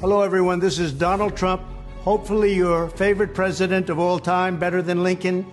Hello, everyone. This is Donald Trump. Hopefully, your favorite president of all time, better than Lincoln,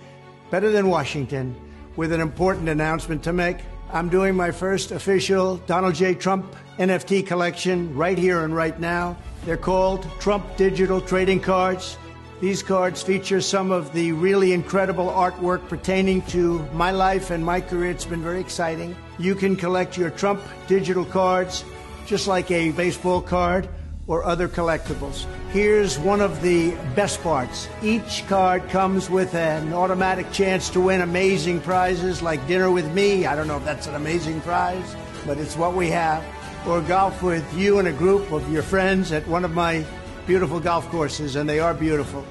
better than Washington, with an important announcement to make. I'm doing my first official Donald J. Trump NFT collection right here and right now. They're called Trump Digital Trading Cards. These cards feature some of the really incredible artwork pertaining to my life and my career. It's been very exciting. You can collect your Trump digital cards just like a baseball card or other collectibles. Here's one of the best parts. Each card comes with an automatic chance to win amazing prizes like dinner with me. I don't know if that's an amazing prize, but it's what we have. Or golf with you and a group of your friends at one of my beautiful golf courses, and they are beautiful.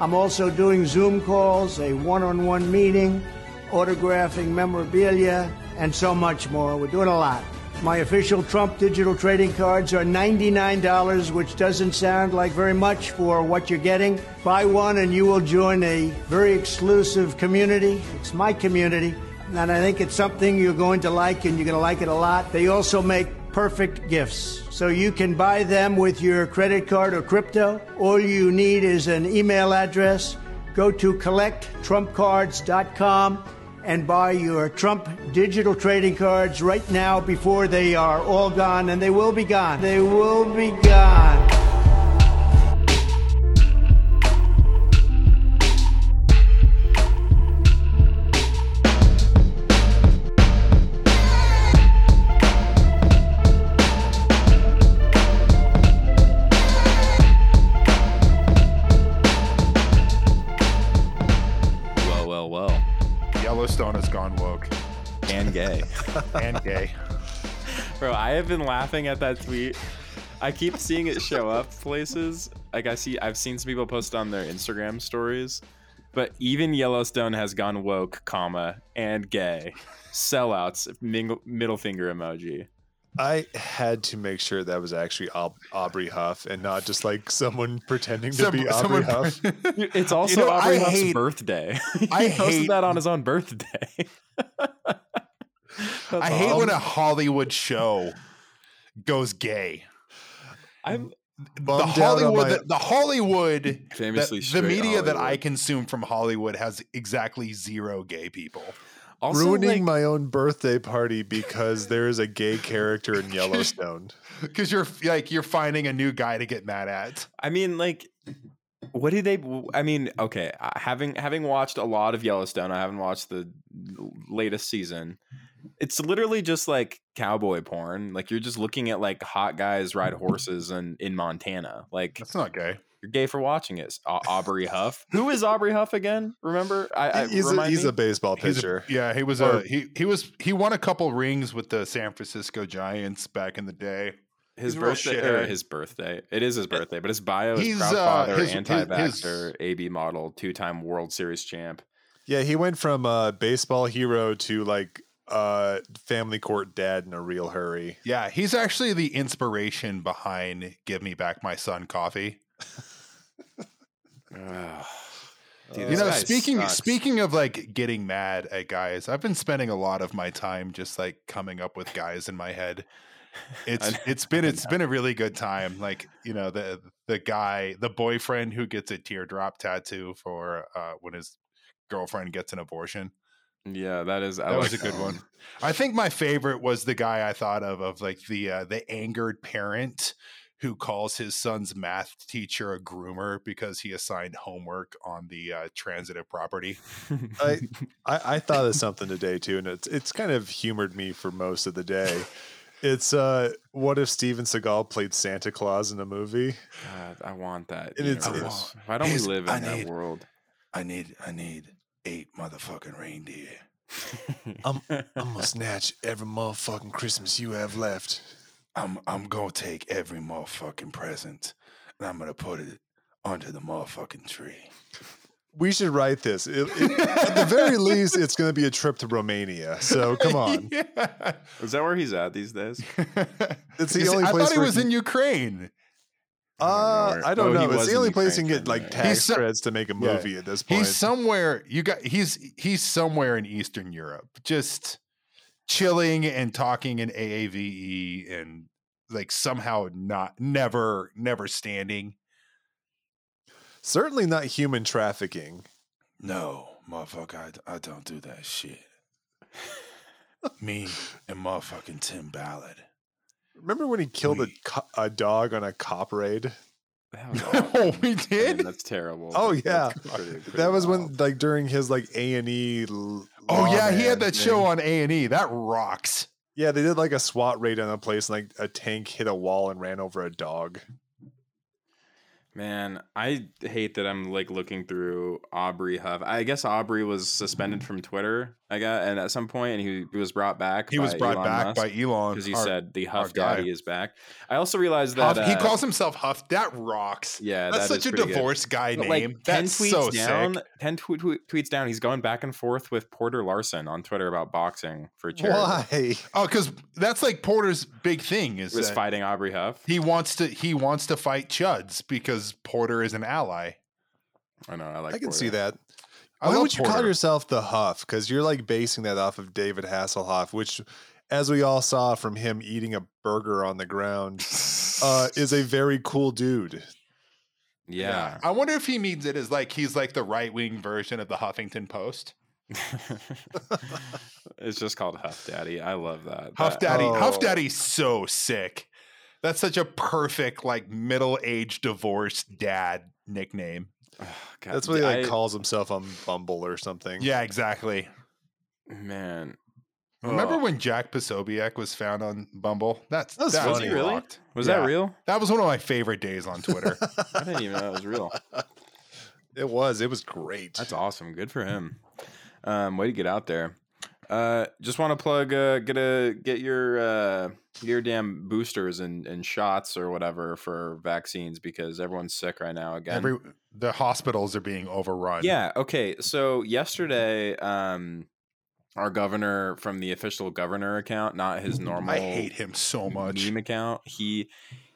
I'm also doing Zoom calls, a one on one meeting, autographing memorabilia, and so much more. We're doing a lot. My official Trump digital trading cards are $99, which doesn't sound like very much for what you're getting. Buy one and you will join a very exclusive community. It's my community, and I think it's something you're going to like and you're going to like it a lot. They also make perfect gifts. So you can buy them with your credit card or crypto. All you need is an email address. Go to collecttrumpcards.com and buy your Trump digital trading cards right now before they are all gone, and they will be gone. They will be gone. And gay. Bro, I have been laughing at that tweet. I keep seeing it show up places. Like I see I've seen some people post on their Instagram stories. But even Yellowstone has gone woke, comma, and gay. Sellouts, mingle, middle finger emoji. I had to make sure that was actually Aub- Aubrey Huff and not just like someone pretending to Some- be Aubrey someone- Huff. It's also know, Aubrey I Huff's hate- birthday. he I posted hate- that on his own birthday. I hate when a Hollywood show goes gay. I'm The Bummed out on Hollywood, my- the, the Hollywood, famously the, the straight media that I consume from Hollywood has exactly zero gay people. also, ruining like, my own birthday party because there is a gay character in Yellowstone. Because you're like you're finding a new guy to get mad at. I mean, like, what do they? I mean, okay, uh, having having watched a lot of Yellowstone, I haven't watched the latest season. It's literally just like cowboy porn. Like you're just looking at like hot guys ride horses and in Montana. Like That's not gay. you're gay for watching it. Au- Aubrey Huff. Who is Aubrey Huff again? Remember? I, I he's a, he's a baseball He's a- pitcher. yeah, he was Or- a he he was he won a couple rings with the San Francisco Giants back in the day. his he's birthday. Or his birthday. It is his birthday, but his bio is He's, proud uh, father, his- his- anti-vaxxer, AB model, two-time World Series champ. Yeah, he went from uh, baseball hero to like uh, family court dad in a real hurry. Yeah, he's actually the inspiration behind "Give Me Back My Son" coffee. Ugh. Dude, you know, speaking sucks. speaking of like getting mad at guys, I've been spending a lot of my time just like coming up with guys in my head. It's it's been it's been a really good time. Like you know the the guy the boyfriend who gets a teardrop tattoo for uh, when his girlfriend gets an abortion. Yeah, that is. I That like was a good one. I think my favorite was the guy I thought of of like the uh, the angered parent who calls his son's math teacher a groomer because he assigned homework on the uh, transitive property. I, I I thought of something today too, and it's it's kind of humored me for most of the day. It's uh, what if Steven Seagal played Santa Claus in a movie? God, I want that. And it's- it's- Why don't we live I in that need- world? I need I need eight motherfucking reindeer. I'm I'm gonna snatch every motherfucking Christmas you have left. I'm I'm gonna take every motherfucking present and I'm gonna put it under the motherfucking tree. We should write this. It- it- at the very least, it's going to be a trip to Romania. So come on. yeah. is that where he's at these days? It's the Is- only I place thought he was he- in Ukraine. Uh, I don't Oh, know. It's the only place you can get like minute. tax He's so- credits to make a Yeah. movie at this point. He's somewhere you got he's he's somewhere in Eastern Europe, just chilling and talking in AAVE and like somehow not never never standing. Certainly not human trafficking. No, motherfucker, I, I don't do that shit. Me and motherfucking Tim Ballard. Remember when he killed a, co- a dog on a cop raid? That was oh, we I mean, did. that's terrible. Oh, yeah. that's pretty- pretty That was when, like, during his like A and E. Oh yeah, he had that show on A and E. That rocks. Yeah, they did like a SWAT raid on a place, and like a tank hit a wall and ran over a dog. Man, I hate that I'm like looking through Aubrey Huff. I guess Aubrey was suspended from Twitter. I got, and at some point, and he, he was brought back. He was brought Elon back Musk by Elon because he our- said the Huff guy. Daddy is back. I also realized that Huff. he uh, calls himself Huff. That rocks. Yeah, that's that such a good. divorce guy But, name. like ten that's tweets so down, sick. ten tw- tw- tweets down. He's going back and forth with Porter Larson on Twitter about boxing for charity. Why? Oh, because that's like Porter's big thing is Was fighting Aubrey Huff. he wants to he wants to fight Chuds because Porter is an ally. I know. I like. That. I can see that. I Why love would you call yourself the Huff? Because you're like basing that off of David Hasselhoff, which, as we all saw from him eating a burger on the ground, uh, is a very cool dude. Yeah. I wonder if he means it as like he's like the right wing version of the Huffington Post. it's just called Huff Daddy. I love that. Huff That- Daddy. Huff Oh. Daddy's so sick. That's such a perfect like middle aged divorced dad nickname. Ugh, God, That's what he like I- calls himself on Bumble or something. Yeah, exactly. Man, Remember Ugh. when Jack Posobiec was found on Bumble? That's That was that Was funny. he really? rocked. Was Yeah. that real? That was one of my favorite days on Twitter. I didn't even know that was real. It was. It was great. That's awesome. Good for him. Um, way to get out there. Uh, just want to plug. Uh, get a get your uh your damn boosters and, and shots or whatever for vaccines because everyone's sick right now again. Every the hospitals are being overrun. Yeah. Okay. So yesterday, um, our governor from the official governor account, not his normal. I hate him so much. meme account. He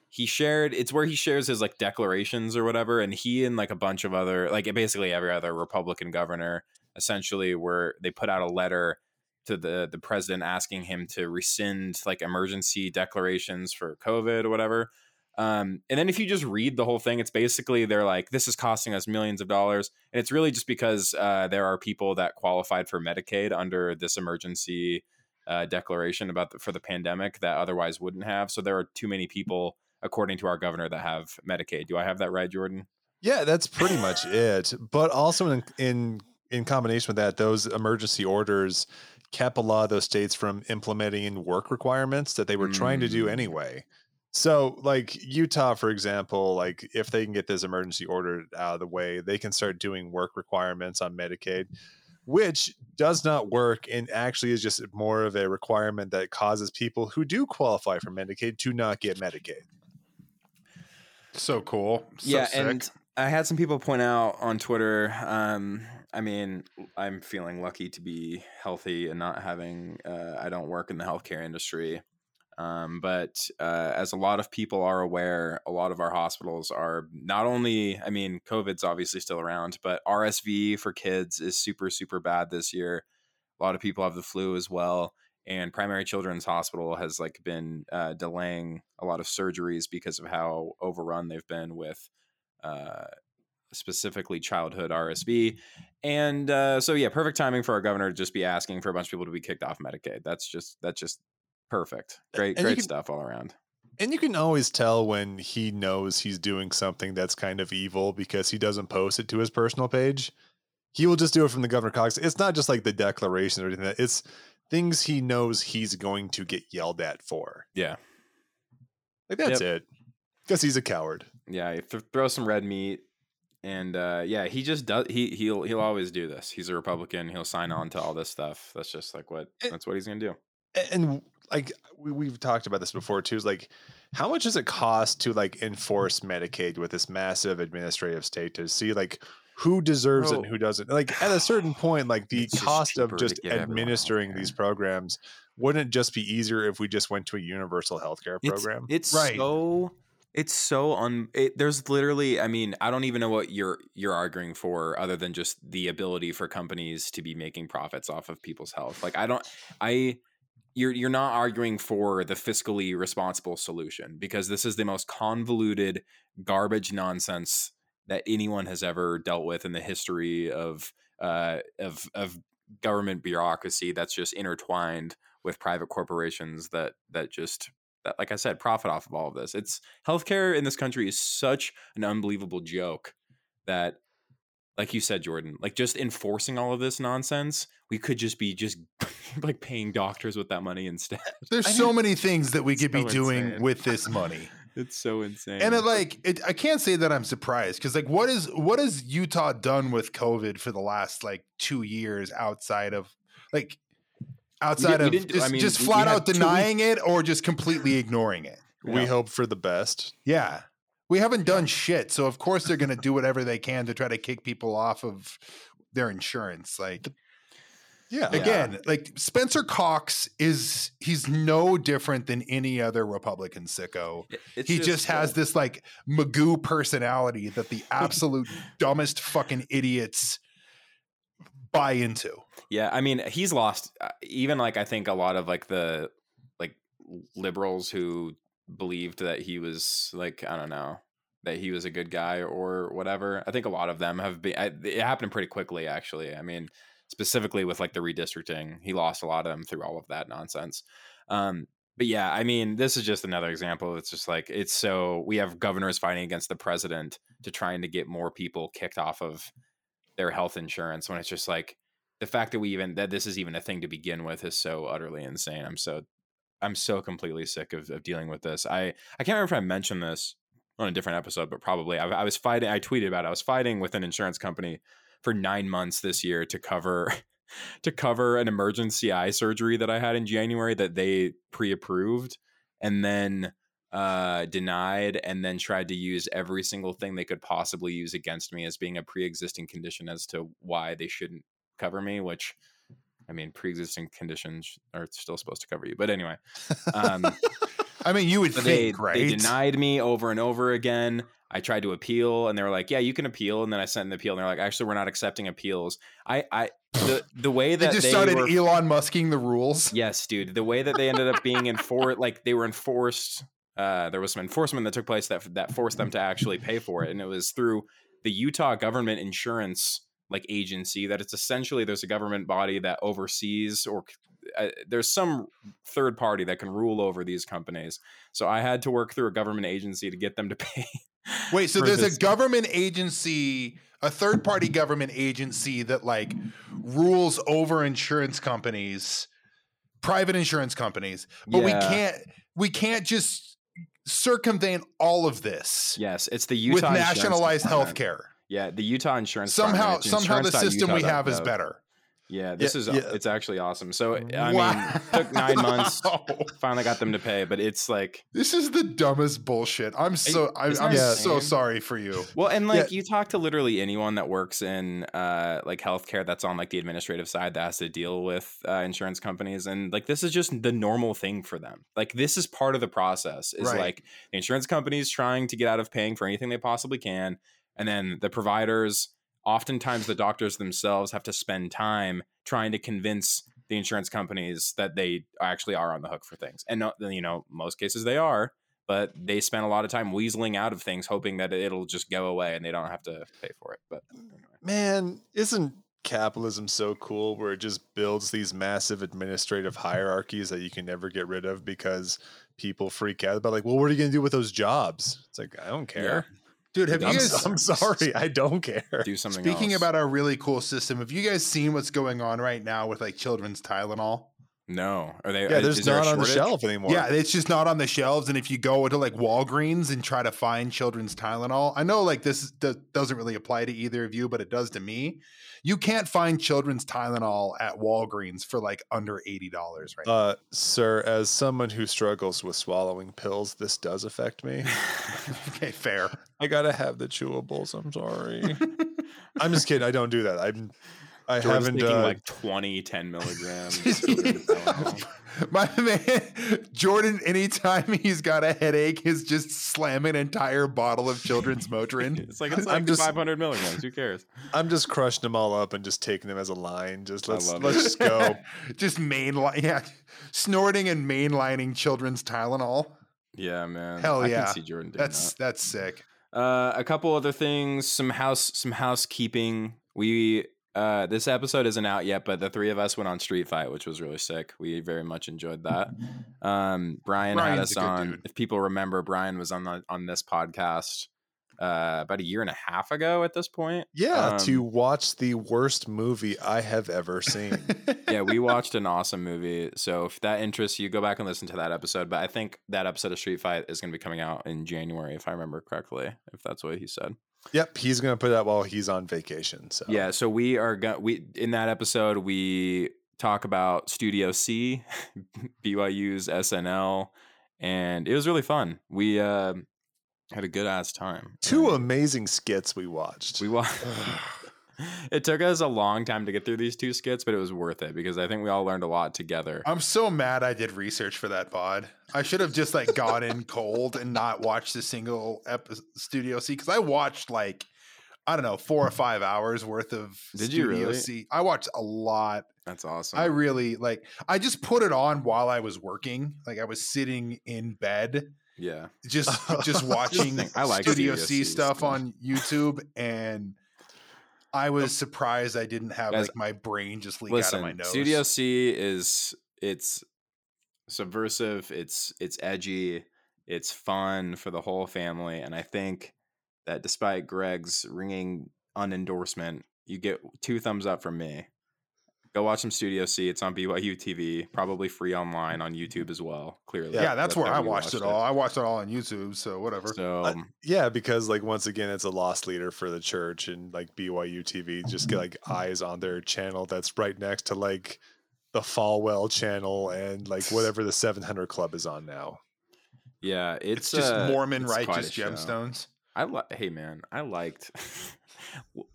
he shared. It's where he shares his like declarations or whatever, and he and like a bunch of other like basically every other Republican governor essentially were they put out a letter to the the president asking him to rescind like emergency declarations for COVID or whatever. Um, and then if you just read the whole thing, it's basically they're like, this is costing us millions of dollars. And it's really just because uh, there are people that qualified for Medicaid under this emergency uh, declaration about the, for the pandemic that otherwise wouldn't have. So there are too many people, according to our governor, that have Medicaid. Do I have that right, Jordan? Yeah, that's pretty much it. But also in in in combination with that, those emergency orders kept a lot of those states from implementing work requirements that they were trying to do Mm. anyway. So, like Utah, for example, like if they can get this emergency order out of the way, they can start doing work requirements on Medicaid, which does not work and actually is just more of a requirement that causes people who do qualify for Medicaid to not get Medicaid. So cool. So yeah, sick. and I had some people point out on Twitter. Um, I mean, I'm feeling lucky to be healthy and not having. Uh, I don't work in the healthcare industry, um, but uh, as a lot of people are aware, a lot of our hospitals are not only. I mean, COVID's obviously still around, but RSV for kids is super super bad this year. A lot of people have the flu as well and primary children's hospital has like been uh, delaying a lot of surgeries because of how overrun they've been with uh, specifically childhood rsv and uh, so yeah perfect timing for our governor to just be asking for a bunch of people to be kicked off medicaid that's just that's just perfect great And great can- stuff all around And you can always tell when he knows he's doing something that's kind of evil because he doesn't post it to his personal page. He will just do it from the governor Cox. It's not just like the declaration or anything. That it's things he knows he's going to get yelled at for. yeah Like that's it. Because he's a coward. yeah th- throw some red meat and uh, yeah he just does he he'll he'll always do this he's a republican he'll sign on to all this stuff that's just like what that's what he's gonna do And like we, we've talked about this before too, is like how much does it cost to like enforce Medicaid with this massive administrative state to see like who deserves it and who doesn't? Like at a certain point, like the It's just cost of just administering these programs wouldn't it just be easier if we just went to a universal healthcare It's- program? It's, Right. so it's so un. It, there's literally, I mean, I don't even know what you're you're arguing for, other than just the ability for companies to be making profits off of people's health. Like I don't, I you're you're not arguing for the fiscally responsible solution because this is the most convoluted garbage nonsense that anyone has ever dealt with in the history of uh, of of government bureaucracy that's just intertwined with private corporations that that just that like I said profit off of all of this. It's healthcare in this country is such an unbelievable joke that like you said Jordan, like just enforcing all of this nonsense, we could just be just like paying doctors with that money instead. There's I so know. many things that we It's could be so doing insane. with this money. It's so insane. And it like it, I can't say that I'm surprised because like what is what has Utah done with COVID for the last like two years outside of like outside we of just, I mean, just we- we flat had out two denying it or just completely ignoring it. We Yeah. hope for the best. Yeah. We haven't done shit. So of course they're gonna do whatever they can to try to kick people off of their insurance. Like Yeah. Yeah. again, like Spencer Cox is he's no different than any other Republican sicko. It's he just, has uh, this like Magoo personality that the absolute dumbest fucking idiots buy into. Yeah, I mean, he's lost. uh, Even like I think a lot of like the like liberals who believed that he was like I don't know that he was a good guy or whatever. I think a lot of them have been. I, it happened pretty quickly, actually. I mean, specifically with like the redistricting, he lost a lot of them through all of that nonsense. Um, but yeah, I mean, this is just another example. It's just like it's so we have governors fighting against the president to trying to get more people kicked off of their health insurance when it's just like the fact that we even that this is even a thing to begin with is so utterly insane. I'm so I'm so completely sick of, of dealing with this. I I can't remember if I mentioned this on a different episode, but probably I, I was fighting. I tweeted about it. I was fighting with an insurance company for nine months this year to cover to cover an emergency eye surgery that I had in January that they pre-approved and then uh denied and then tried to use every single thing they could possibly use against me as being a pre-existing condition as to why they shouldn't cover me which i mean pre-existing conditions are still supposed to cover you but anyway um I mean, you would but they, think, right? they denied me over and over again. I tried to appeal, and they were like, "Yeah, you can appeal." And then I sent an appeal, and they're like, "Actually, we're not accepting appeals." I, I, the the way that they just they started were, Elon Musking the rules. yes, dude, the way that they ended up being enforced, like they were enforced. Uh, there was some enforcement that took place that that forced them to actually pay for it, and it was through the Utah government insurance like agency. That it's essentially there's a government body that oversees or uh, there's some third party that can rule over these companies. So I had to work through a government agency to get them to pay. Wait, so there's this- a government agency, a third party government agency that like rules over insurance companies, private insurance companies, but we can't we can't just circumvent all of this Yes, it's the Utah with nationalized health care. Yeah, the Utah Insurance. Somehow. It's somehow the system we have is better. Yeah, this Yeah, is yeah. it's actually awesome. So I Wow. mean, took nine months. Finally got them to pay, but it's like This is the dumbest bullshit. I'm so I'm, I'm that so sorry for you. Well, and like you talk to literally anyone that works in uh like healthcare that's on like the administrative side that has to deal with uh, insurance companies and like this is just the normal thing for them. Like this is part of the process is Right. like the insurance companies trying to get out of paying for anything they possibly can and then the providers oftentimes the doctors themselves have to spend time trying to convince the insurance companies that they actually are on the hook for things. And you know, most cases they are, but they spend a lot of time weaseling out of things, hoping that it'll just go away and they don't have to pay for it. But anyway. Man, isn't capitalism so cool where it just builds these massive administrative hierarchies that you can never get rid of because people freak out about like, well, what are you going to do with those jobs? It's like, I don't care. Dude, have you I'm, guys I'm sorry, I don't care. do something. speaking else. about our really cool system, have you guys seen what's going on right now with like children's Tylenol? No, are they? Yeah, is there's there not on the shelf anymore. Yeah, it's just not on the shelves. And if you go to like Walgreens and try to find children's Tylenol, I know like this do- doesn't really apply to either of you, but it does to me. You can't find children's Tylenol at Walgreens for like under eighty dollars right now. Uh, sir, as someone who struggles with swallowing pills, this does affect me. okay, fair. I gotta have the chewables. I'm sorry. I'm just kidding. I don't do that. I'm I Jordan's haven't. taking Uh, like 20, 10 milligrams. of children's Tylenol. My man, Jordan, anytime he's got a headache, is just slam an entire bottle of children's Motrin. It's like it's I'm like just- 500 milligrams. Who cares? I'm just crushing them all up and just taking them as a line. Just let's let's it. just go. just mainline, yeah, snorting and mainlining children's Tylenol. Yeah, man. Hell yeah. I can see Jordan doing That's that. that's sick. Uh, a couple other things, some house, some housekeeping. We uh, this episode isn't out yet, but the three of us went on Street Fight, which was really sick. We very much enjoyed that. Um, Brian had us on. dude. If people remember, Brian was on the on this podcast uh, about a year and a half ago. At this point, Yeah, to Um, watch the worst movie I have ever seen. yeah, we watched an awesome movie. So if that interests you, go back and listen to that episode. But I think that episode of Street Fight is going to be coming out in January, if I remember correctly. If that's what he said. Yep, he's gonna put it out while he's on vacation. So Yeah, so we are going we in that episode we talk about Studio C, BYU's SNL, and it was really fun. We uh, had a good ass time. two amazing skits we watched. we watched. it took us a long time to get through these two skits, but it was worth it because I think we all learned a lot together. I'm so mad I did research for that pod. I should have just like got in cold and not watched a single episode Studio C because I watched like I don't know four or five hours worth of Did you Studio really? C. I watched a lot. That's awesome. I really like. I just put it on while I was working. Like I was sitting in bed, yeah. just just watching I like Studio Studio C C stuff. on YouTube, and I was um, surprised I didn't have Guys, like my brain just leak out of my nose. Studio C is it's subversive, it's it's edgy, it's fun for the whole family, and I think that despite Greg's ringing unendorsement, you get two thumbs up from me. Go watch some Studio C. It's on BYU TV, probably free online on YouTube as well. Clearly, yeah, that's where I we watched it all. I watched it all on YouTube, so whatever. So Uh, yeah, because like once again, it's a loss leader for the church, and like BYU TV just get like eyes on their channel that's right next to like the Falwell channel and like whatever the 700 Club is on now. yeah, it's, it's, just uh, Mormon it's quite righteous a show. gemstones. I li- hey man, I liked.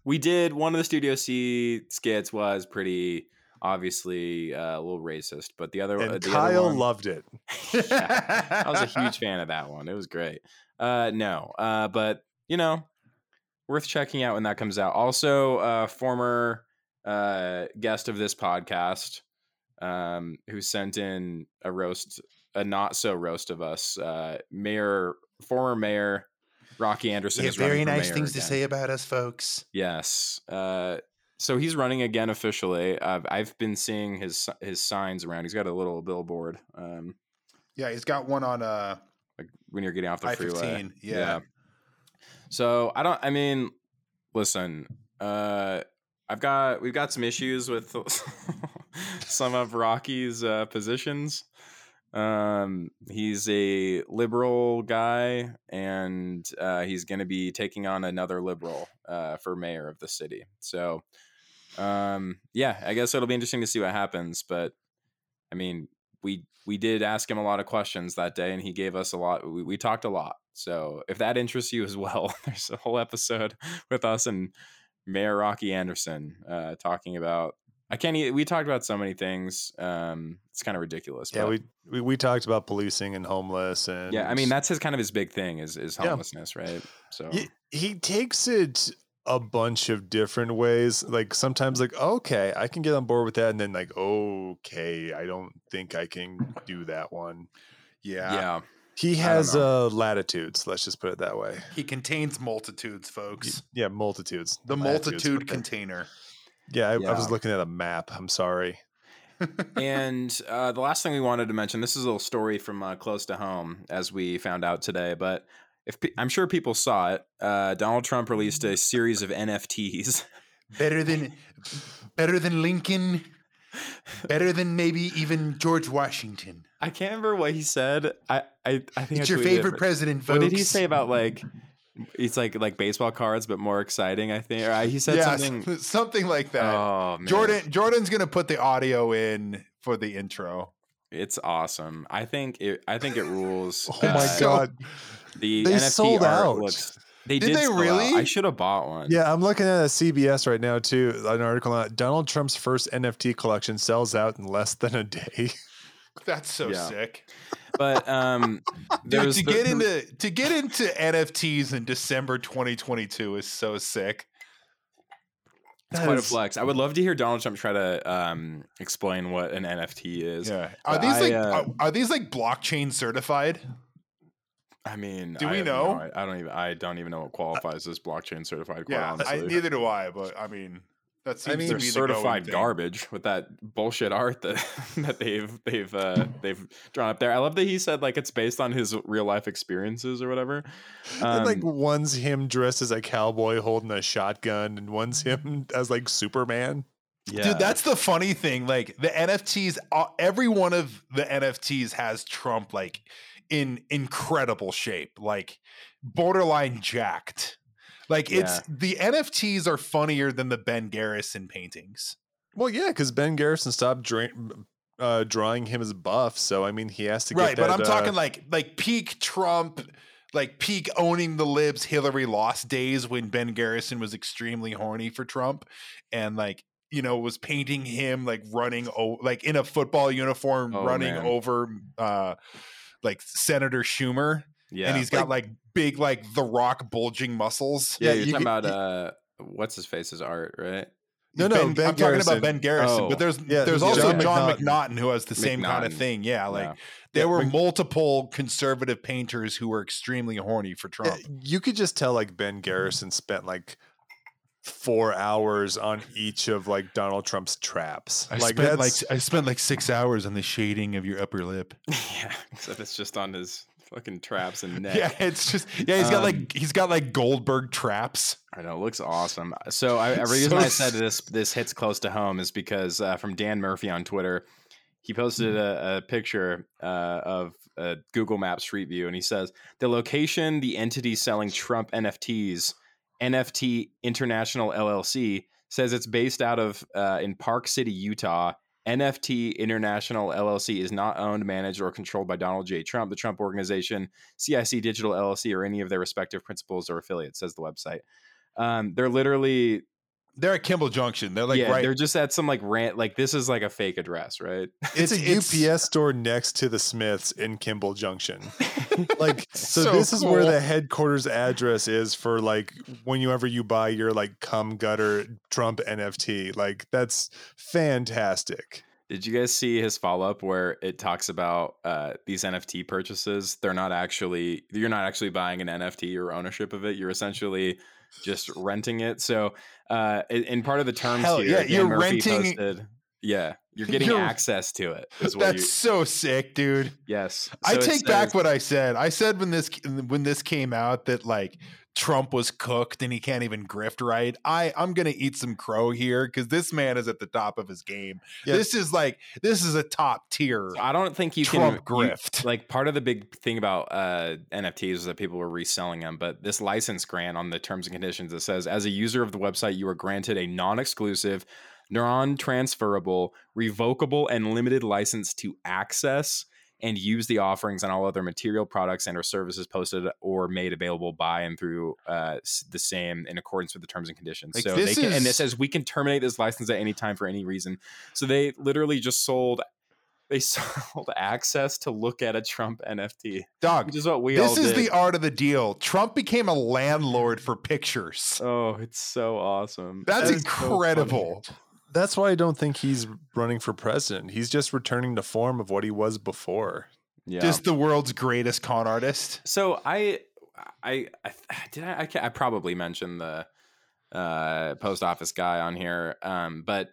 we did one of the Studio C skits was pretty obviously uh, a little racist, but the other And uh, the Kyle other one, loved it. I was a huge fan of that one. It was great. Uh, no, uh, but you know, worth checking out when that comes out. Also, uh, former uh, guest of this podcast, um, who sent in a roast, a not so roast of us, uh, Mayor, former Mayor Rocky Anderson. Yeah, is running very for nice mayor things to say about us, folks. Yes. Uh, so he's running again officially. I've I've been seeing his his signs around. He's got a little billboard. Um, Yeah, he's got one on uh like when you're getting off the I freeway. fifteen. Yeah. So I don't. I mean, listen. Uh, I've got we've got some issues with some of Rocky's uh, positions. Um, he's a liberal guy, and uh, he's going to be taking on another liberal uh, for mayor of the city. So, um, yeah, I guess it'll be interesting to see what happens. But I mean, we we did ask him a lot of questions that day, and he gave us a lot. We, we talked a lot. So if that interests you as well, there's a whole episode with us and Mayor Rocky Anderson uh, talking about. I can't. We talked about so many things. Um, it's kind of ridiculous. Yeah, but- we, we we talked about policing and homeless and yeah. I mean, that's his kind of his big thing is is Yeah. homelessness, right? So he, he takes it a bunch of different ways. Like sometimes like okay, I can get on board with that, and then like okay, I don't think I can do that one. Yeah. yeah, He has uh latitudes. Let's just put it that way. He contains multitudes, folks. Yeah, multitudes. The Latitudes, multitude okay. container. Yeah, I, I was looking at a map. I'm sorry. and uh, the last thing we wanted to mention this is a little story from uh, close to home as we found out today but if pe- i'm sure people saw it uh, donald trump released a series of nfts better than better than Lincoln. Better than maybe even George Washington. i can't remember what he said i i, I think It's I your tweeted it, favorite president, folks. what did he say about like it's like like baseball cards but more exciting i think or uh, he said yeah, something something like that. oh man. Jordan Jordan's gonna put the audio in for the intro. it's awesome i think it i think it rules Oh my Uh, god. the They nft sold art out. looks They Did did. they sell out. really? I should have bought one. Yeah, I'm looking at a CBS right now too. An article on Donald Trump's first NFT collection sells out in less than a day. That's so Yeah. sick. But um, Dude, to the- get into to get into NFTs in December 2022 is so sick. it's That quite a flex. I would love to hear Donald Trump try to um explain what an NFT is. Yeah. Are these I, like uh, are, are these like blockchain certified? I mean, Do I we have no know? i- I don't even. I don't even know what qualifies as blockchain certified. Quite Yeah, I, neither do I. But I mean, that seems mean, to they're be the going certified thing. garbage with that bullshit art that that they've they've uh, they've drawn up there. I love that he said like it's based on his real life experiences or whatever. and like Um, one's him dressed as a cowboy holding a shotgun, and one's him as like Superman. yeah. Dude, that's the funny thing. Like the NFTs, uh, every one of the NFTs has Trump like in incredible shape, like borderline jacked. Like it's the NFTs are funnier than the Ben Garrison paintings. Well, yeah, because Ben Garrison stopped dra- uh, drawing him as buff, so I mean he has to get right, but I'm uh, talking like like peak Trump, like peak owning the libs Hillary lost days when Ben Garrison was extremely horny for Trump and like you know was painting him like running o- like in a football uniform Oh, running man. over uh like Senator Schumer yeah. and he's got like, big like the rock bulging muscles. yeah, Yeah, you're you talking could- about uh, what's his face's art, right? No, no, Ben, Ben I'm talking about Ben Garrison, Oh. but there's Yeah, there's also Jon McNaughton. McNaughton who has the same kind of thing. Yeah, like Yeah. there Yeah, were Mc- multiple conservative painters who were extremely horny for Trump. you could just tell like Ben Garrison spent like four hours on each of like Donald Trump's traps. I like spent like I spent like six hours on the shading of your upper lip. yeah, except it's just on his fucking traps and neck. Yeah, it's just yeah. He's got Um, like he's got like Goldberg traps. I know, it looks awesome. So I, a reason So I said this this hits close to home is because uh, from Dan Murphy on Twitter, he posted a, a picture uh, of a Google Maps Street View, and he says the location, the entity selling Trump NFTs, NFT International LLC, says it's based out of uh, in Park City, Utah. NFT International LLC is not owned, managed, or controlled by Donald J. Trump, the Trump Organization, CIC Digital LLC, or any of their respective principals or affiliates, says the website. Um, they're literally They're at Kimball Junction. They're like yeah, right. they're just at some like rant like this is like a fake address, right? it's, it's- a UPS store next to the Smiths in Kimball Junction. like so, So this is where the headquarters address is for like whenever you buy your like cum gutter Trump NFT. Like that's fantastic. Did you guys see his follow up where it talks about uh, these NFT purchases? They're not actually you're not actually buying an NFT or ownership of it. You're essentially just renting it. So uh, in, in part of the terms Hell, here, yeah, Dan you're Murphy posted- Posted, yeah, you're getting You're- access to it. Is what That's you, so sick, dude. yes. I So it take back what I said. I said when this when this came out that like Trump was cooked and he can't even grift right. I I'm gonna eat some crow here because this man is at the top of his game. Yeah. This is like this is a top tier I don't think you Trump can you- grift. like part of the big thing about uh, NFTs is that people were reselling them, but this license grant on the terms and conditions it says as a user of the website, you are granted a non-exclusive, non-transferable, revocable, and limited license to access and use the offerings and all other material products and or services posted or made available by and through uh, the same in accordance with the terms and conditions. Like, so they can, and it is- says we can terminate this license at any time for any reason. So they literally just sold they sold access to look at a Trump NFT, Dog. which is what we This is the art of the deal. Trump became a landlord for pictures. oh, it's so awesome. That's That is so incredible. That's why I don't think he's running for president. He's just returning to form of what he was before. yeah. Just the world's greatest con artist. so I, I, I did I, I, ca- I probably mentioned the uh, post office guy on here, um, but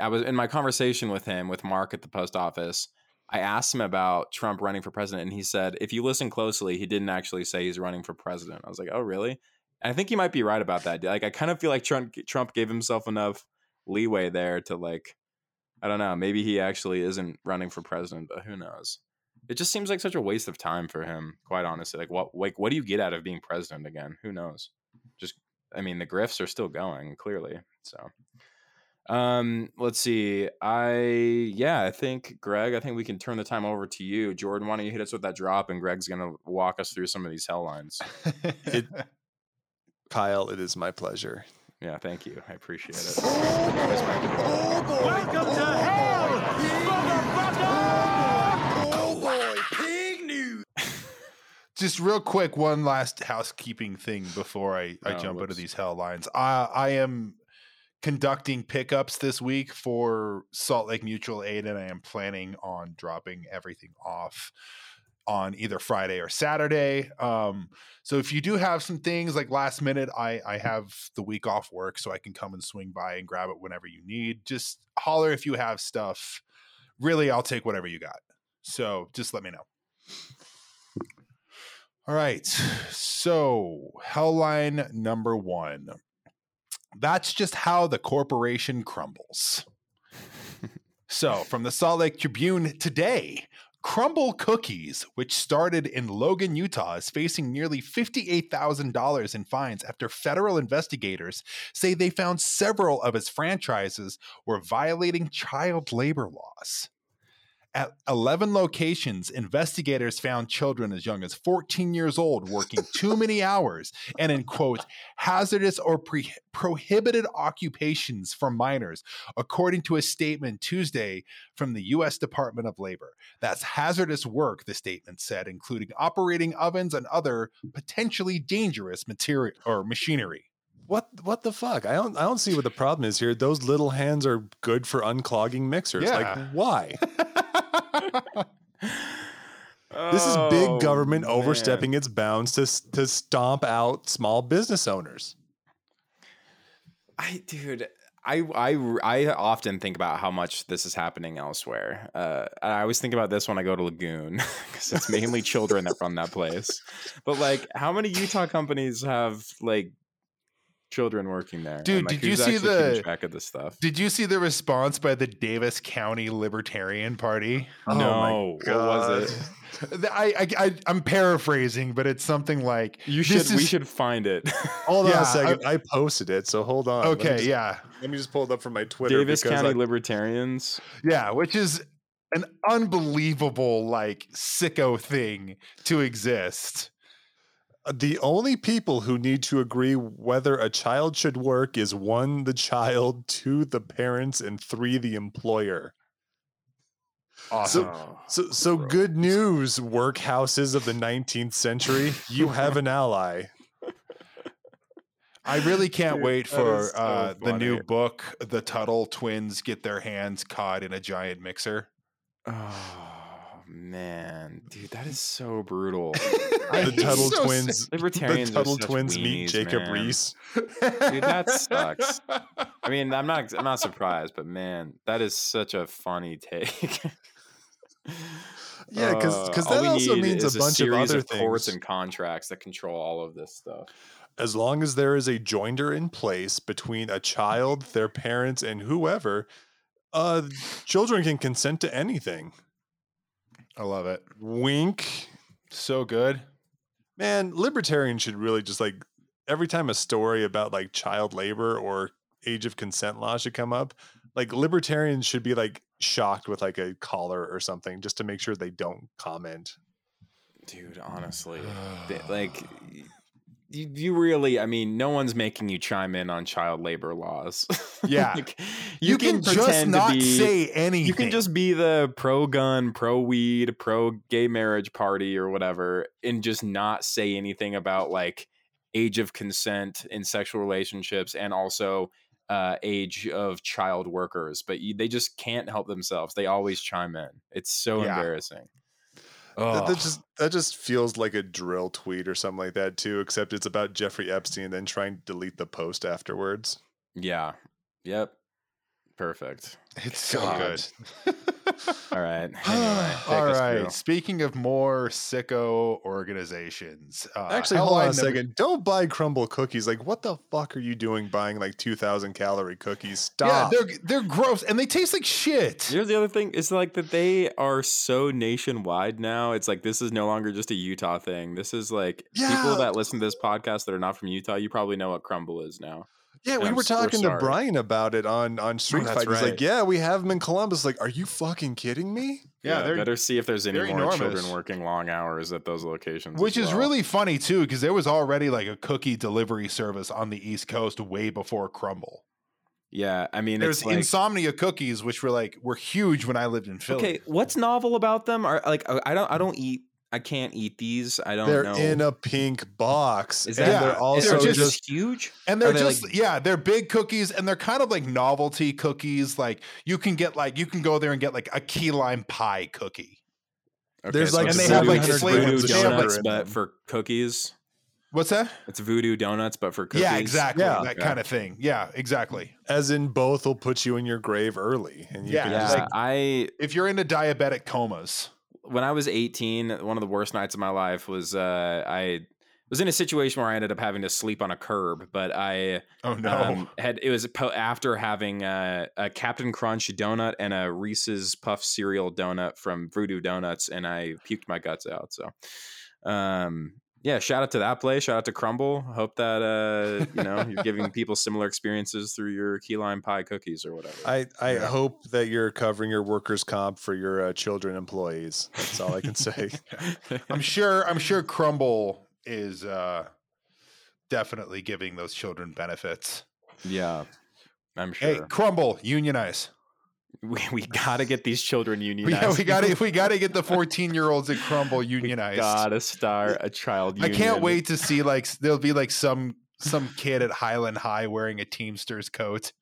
I was in my conversation with him with Mark at the post office. I asked him about Trump running for president, and he said, if you listen closely, he didn't actually say he's running for president. I was like, oh, really? And I think he might be right about that. Like, I kind of feel like Trump Trump gave himself enough leeway there to like, I don't know, maybe he actually isn't running for president, but who knows? It just seems like such a waste of time for him, quite honestly. Like, what like what do you get out of being president again? Who knows? Just, I mean, the grifts are still going clearly. So, um, let's see. I yeah, I think Greg. I think we can turn the time over to you, Jordan. Why don't you hit us with that drop, and Greg's gonna walk us through some of these hell lines. It- Kyle, it is my pleasure. Yeah, thank you. I appreciate it. Welcome to hell, motherfucker! Oh boy, pig news. Just real quick, one last housekeeping thing before I, I Oh, jump into whoops. these hell lines. I I am conducting pickups this week for Salt Lake Mutual Aid, and I am planning on dropping everything off on either Friday or Saturday. Um, so if you do have some things like last minute, I I have the week off work, so I can come and swing by and grab it whenever you need. Just holler if you have stuff. Really, I'll take whatever you got. So just let me know. All right. So, Hellline number one. That's just how the corporation crumbles. so, from the Salt Lake Tribune today, Crumble Cookies, which started in Logan, Utah, is facing nearly $58,000 in fines after federal investigators say they found several of its franchises were violating child labor laws. At 11 locations, investigators found children as young as 14 years old working too many hours and in quote, hazardous or pre- prohibited occupations for minors, according to a statement Tuesday from the U.S. Department of Labor. That's hazardous work, the statement said, including operating ovens and other potentially dangerous material or machinery. What what the fuck? I don't I don't see what the problem is here. Those little hands are good for unclogging mixers. Yeah. Like why? This is big Oh, government man. overstepping its bounds to to stomp out small business owners. I, dude, I, I, I often think about how much this is happening elsewhere. Uh, I always think about this when I go to Lagoon because it's mainly children that run that place. But like, how many Utah companies have like children working there? Dude, like, did you see the- track of this stuff? Did you see the response by the Davis County Libertarian Party? Oh my no, what was it? I, I, I I'm paraphrasing, but it's something like You this should. We should find it. Hold Yeah, on a second. I, posted it, so hold on. Let Okay, just- yeah, Let me just pull it up from my Twitter. Davis County I- Libertarians. yeah, which is an unbelievable like sicko thing to exist. The only people who need to agree whether a child should work is one, the child, two, the parents, and three, the employer. Awesome. Oh, So, so good news, workhouses of the 19th century. You have an ally. I really can't Dude, wait for so uh, the new book. The Tuttle twins get their hands caught in a giant mixer. Oh man, dude, that is so brutal. The Tuttle so twins. Libertarians the Tuttle such twins meet Jacob man. Reese. Dude, that sucks. I mean, I'm not I'm not surprised, but man, that is such a funny take. yeah, 'cause- 'cause Uh, that also means a is bunch of series other courts things. and contracts that control all of this stuff. As long as there is a joinder in place between a child, their parents, and whoever, uh, children can consent to anything. I love it. Wink. So good. Man, libertarians should really just like every time a story about like child labor or age of consent law should come up, like libertarians should be like shocked with like a collar or something just to make sure they don't comment. Dude, honestly, they- like you, you really i mean no one's making you chime in on child labor laws Yeah. Like, You, can, just not be- say anything. you can just be the pro gun pro weed pro gay marriage party or whatever and just not say anything about like age of consent in sexual relationships and also uh, age of child workers but you, they just can't help themselves they always chime in it's so Yeah. embarrassing That, that just that just feels like a dril tweet or something like that too, except it's about Jeffrey Epstein and then trying to delete the post afterwards. yeah yep perfect It's so God. good. all right anyway take All us right. through. Speaking of more sicko organizations, uh, Actually, hold on a second. Don't buy crumble cookies. Like, what the fuck are you doing buying like two thousand calorie cookies? Stop. Yeah, Stop. they're they're gross and they taste like shit. Here's the other thing: is like that they are so nationwide now. It's like this is no longer just a Utah thing. This is like Yeah. people that listen to this podcast that are not from Utah. You probably know what crumble is now. Yeah, we I'm were so talking to. Brian about it on on oh, Street that's Fight. He's right. like, "Yeah, we have them in Columbus." Like, are you fucking kidding me? Yeah, they're better see if there's any more enormous. children working long hours at those locations. Which as is really funny too, because there was already like a cookie delivery service on the East Coast way before Crumble. yeah. I mean, There's it's like, Insomnia cookies, which were like were huge when I lived in Philly. okay. What's novel about them? Are like I I don't I don't eat. I can't eat these. I don't They're know. in a pink box, Is and that they're Yeah, also they're they're just- just huge? And they're they, just like- yeah, they're big cookies and they're kind of like novelty cookies. Like you can get like you can go there and get like a key lime pie cookie. There's, like, And they have, like, it's flavors. voodoo They donuts, but for cookies. What's that? It's voodoo donuts, but for cookies. Yeah, exactly. Yeah. that Okay. kind of thing. Yeah, exactly. as in both will put you in your grave early, and you Yeah, can Yeah, just like- I If you're into diabetic comas, when I was 18, one of the worst nights of my life was uh, I was in a situation where I ended up having to sleep on a curb, but I oh no. um, had it was po- after having uh, a Captain Crunch donut and a Reese's Puff cereal donut from Voodoo Donuts, and I puked my guts out. So, um, yeah, shout out to that place. Shout out to Crumbl. Hope that uh, you know you're giving people similar experiences through your key lime pie cookies or whatever. I, I Yeah. hope that you're covering your workers' comp for your uh, children employees. That's all I can say. I'm sure I'm sure Crumbl is uh definitely giving those children benefits. yeah, I'm sure. Hey, sure. Crumbl, unionize. We, we gotta get these children unionized. Yeah, we got to we got to get the 14 year olds at Crumbl unionized. gotta start a child. Union. I can't wait to see like there'll be like some some kid at Highland High wearing a Teamsters coat.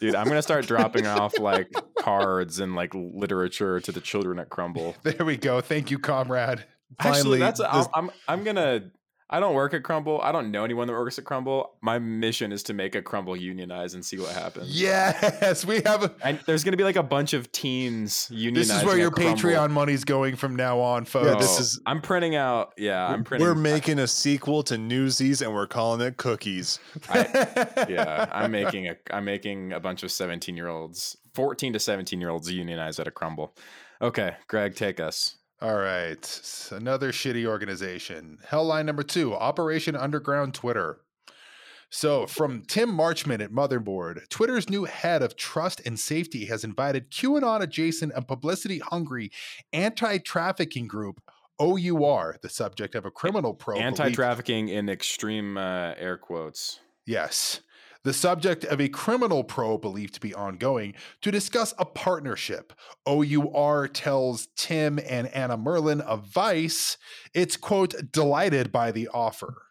dude. I'm gonna start dropping off like cards and like literature to the children at Crumbl. There we go. Thank you, comrade. Actually, Finally, that's this- I'm, I'm I'm gonna. I don't work at Crumbl. I don't know anyone that works at Crumbl. My mission is to make a Crumbl unionize and see what happens. Yes, we have a And there's gonna be like a bunch of teens unionizing. This is where your Patreon money's going from now on, folks. Yeah, this is- I'm printing out. Yeah, I'm printing. We're making a sequel to Newsies, and we're calling it Cookies. yeah, I'm making a I'm making a bunch of 17 year olds, 14 to 17 year olds unionize at a Crumbl. Okay, Greg, take us. All right. Another shitty organization. Hellline number two Operation Underground Twitter. So, from Tim Marchman at Motherboard, Twitter's new head of trust and safety has invited QAnon adjacent and publicity hungry anti trafficking group OUR, the subject of a criminal probe. Anti-trafficking in extreme uh, air quotes. Yes. The subject of a criminal probe believed to be ongoing to discuss a partnership. OUR tells Tim and Anna Merlan of Vice it's, quote, delighted by the offer.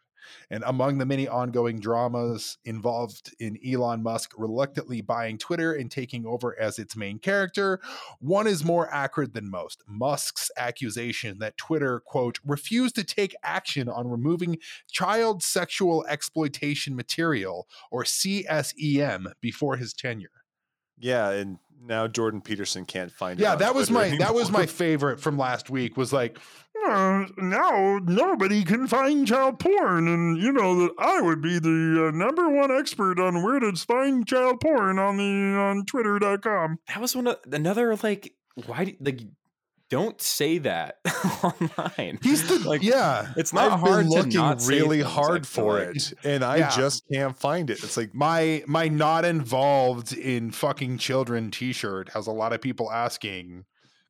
And among the many ongoing dramas involved in Elon Musk reluctantly buying Twitter and taking over as its main character, one is more acrid than most. Musk's accusation that Twitter, quote, refused to take action on removing child sexual exploitation material or CSEM before his tenure. Yeah, and now Jordan Peterson can't find it. Yeah, on that was Twitter my that was my favorite from last week was like Uh, now nobody can find child porn, and you know that I would be the uh, number one expert on where to find child porn on the on Twitter.com. That was one of another like why do, like don't say that online. he's the Like, yeah. It's not I've hard been to looking not really things, hard feel for like. it, and I Yeah. just can't find it. It's like My my not involved in fucking children t-shirt has a lot of people asking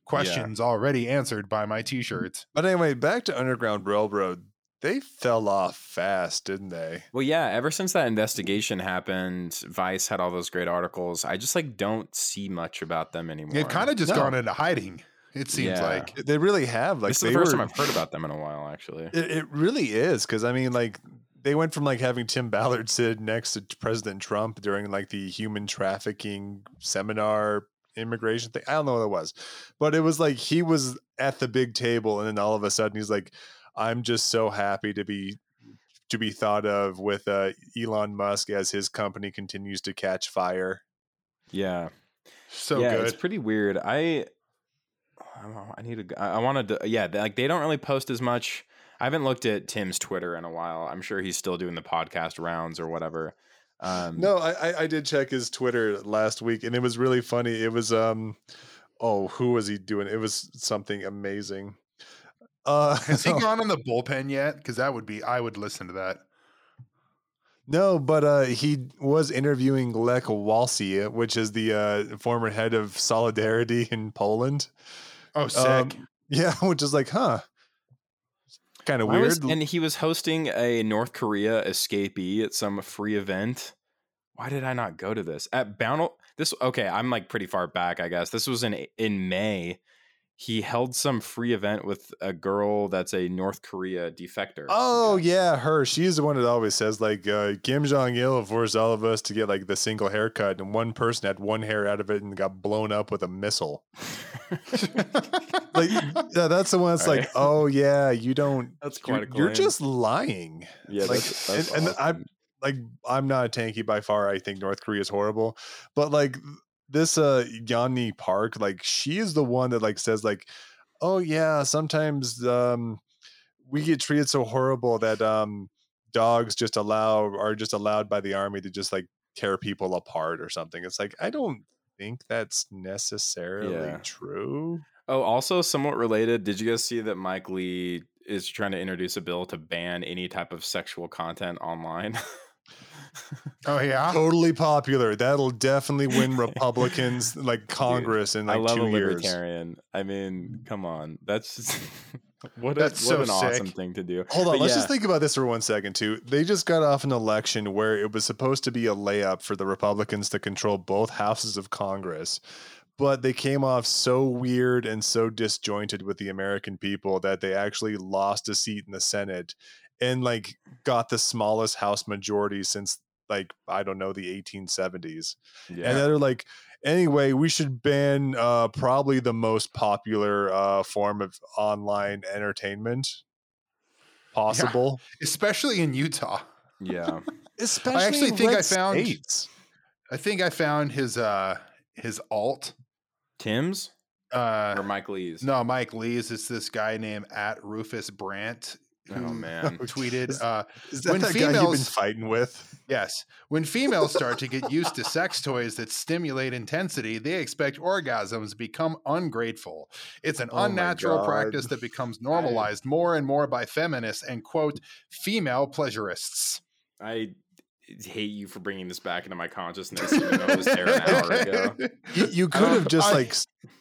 questions already answered by my t-shirts. But anyway, back to Underground Railroad. They fell off fast, didn't they? Well, yeah. Ever since that investigation happened, Vice had all those great articles. I just like don't see much about them anymore. They've kind of just No. gone into hiding. It seems Yeah. like They really have. Like this is the first were, time I've heard about them in a while, actually. It, it really is because I mean, like they went from like having Tim Ballard sit next to President Trump during like the human trafficking seminar immigration thing. I don't know what it was, but it was like he was at the big table, and then all of a sudden he's like, "I'm just so happy to be." To be thought of with uh, Elon Musk as his company continues to catch fire. Yeah. so yeah, good. it's pretty weird. I I don't I need to. I I wanted to. Yeah, they- like they don't really post as much. I haven't looked at Tim's Twitter in a while. I'm sure he's still doing the podcast rounds or whatever. Um, No, I, I I did check his Twitter last week, and it was really funny. It was um, oh, who was he doing? It was something amazing. Uh, Has he gone on the bullpen yet? Because that would be I would listen to that. No, but uh, he was interviewing Lech Walesa, which is the uh, former head of Solidarity in Poland. Oh, sick. Um, yeah, which is like, huh, kind of weird. was- and he was hosting a North Korea escapee at some free event. Why did I not go to this at Bound? This okay? I'm like pretty far back, I guess. This was in in May. He held some free event with a girl that's a North Korea defector. Oh yeah, her. She's the one that always says like uh, Kim Jong Il forced all of us to get like the single haircut, and one person had one hair out of it and got blown up with a missile. Like yeah, that's the one that's like, Right. oh yeah, you don't. that's You're, quite a you're just lying. yeah. like, that's, that's and, and I'm like, I'm not a tanky by far. I think North Korea is horrible, but like this uh Yeonmi Park, like she is the one that like says like, oh yeah, sometimes um we get treated so horrible that um dogs just allow are just allowed by the army to just like tear people apart or something. It's like I don't think that's necessarily Yeah. true. Oh, also somewhat related. Did you guys see that Mike Lee is trying to introduce a bill to ban any type of sexual content online? oh yeah. Totally popular. That'll definitely win Republicans like Congress in like I love two a years. libertarian. I mean, come on, that's just, what a, That's what so an awesome thing to do. Hold on, But let's yeah, just think about this for one second too. They just got off an election where it was supposed to be a layup for the Republicans to control both houses of Congress. But they came off so weird and so disjointed with the American people that they actually lost a seat in the Senate and like got the smallest house majority since like I don't know the 1870s. yeah. And they're like, anyway, we should ban uh, probably the most popular uh, form of online entertainment possible. Especially in Utah. yeah. Especially, I actually think I found- states. I think I found his uh his alt. Tim's Uh or Mike Lee's? no, Mike Lee's. It's this guy named at Rufus Brandt Oh man. tweeted uh Is that when that guy you've been females- fighting with? Yes. When females start to get used to sex toys that stimulate intensity, they expect orgasms to become ungrateful. It's an Oh unnatural practice that becomes normalized more and more by feminists and, quote, female pleasurists. I hate you for bringing this back into my consciousness. Even though it was there an hour ago. You, you could have just I- like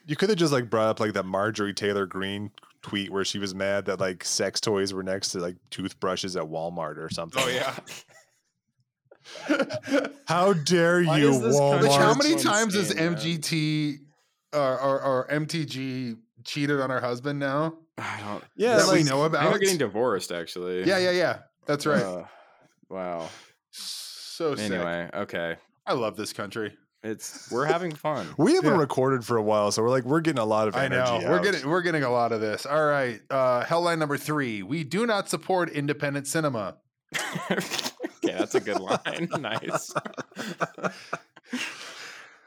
you could have just like brought up like that Marjorie Taylor Greene tweet where she was mad that like sex toys were next to like toothbrushes at Walmart or something. Oh, yeah. How dare Why you, Walmart? Like, how many times has. MGT or, or, or MTG cheated on her husband now? I don't. Yeah, that we know I think about? they're getting divorced. Actually. yeah, yeah, yeah. That's right. Uh, wow. so sick. Anyway, okay. I love this country. It's we're having fun. We haven't Yeah. recorded for a while, so we're like we're getting a lot of I energy. know we're getting we're getting a lot of this. All right, uh, headline number three: We do not support independent cinema. okay, that's a good line. nice.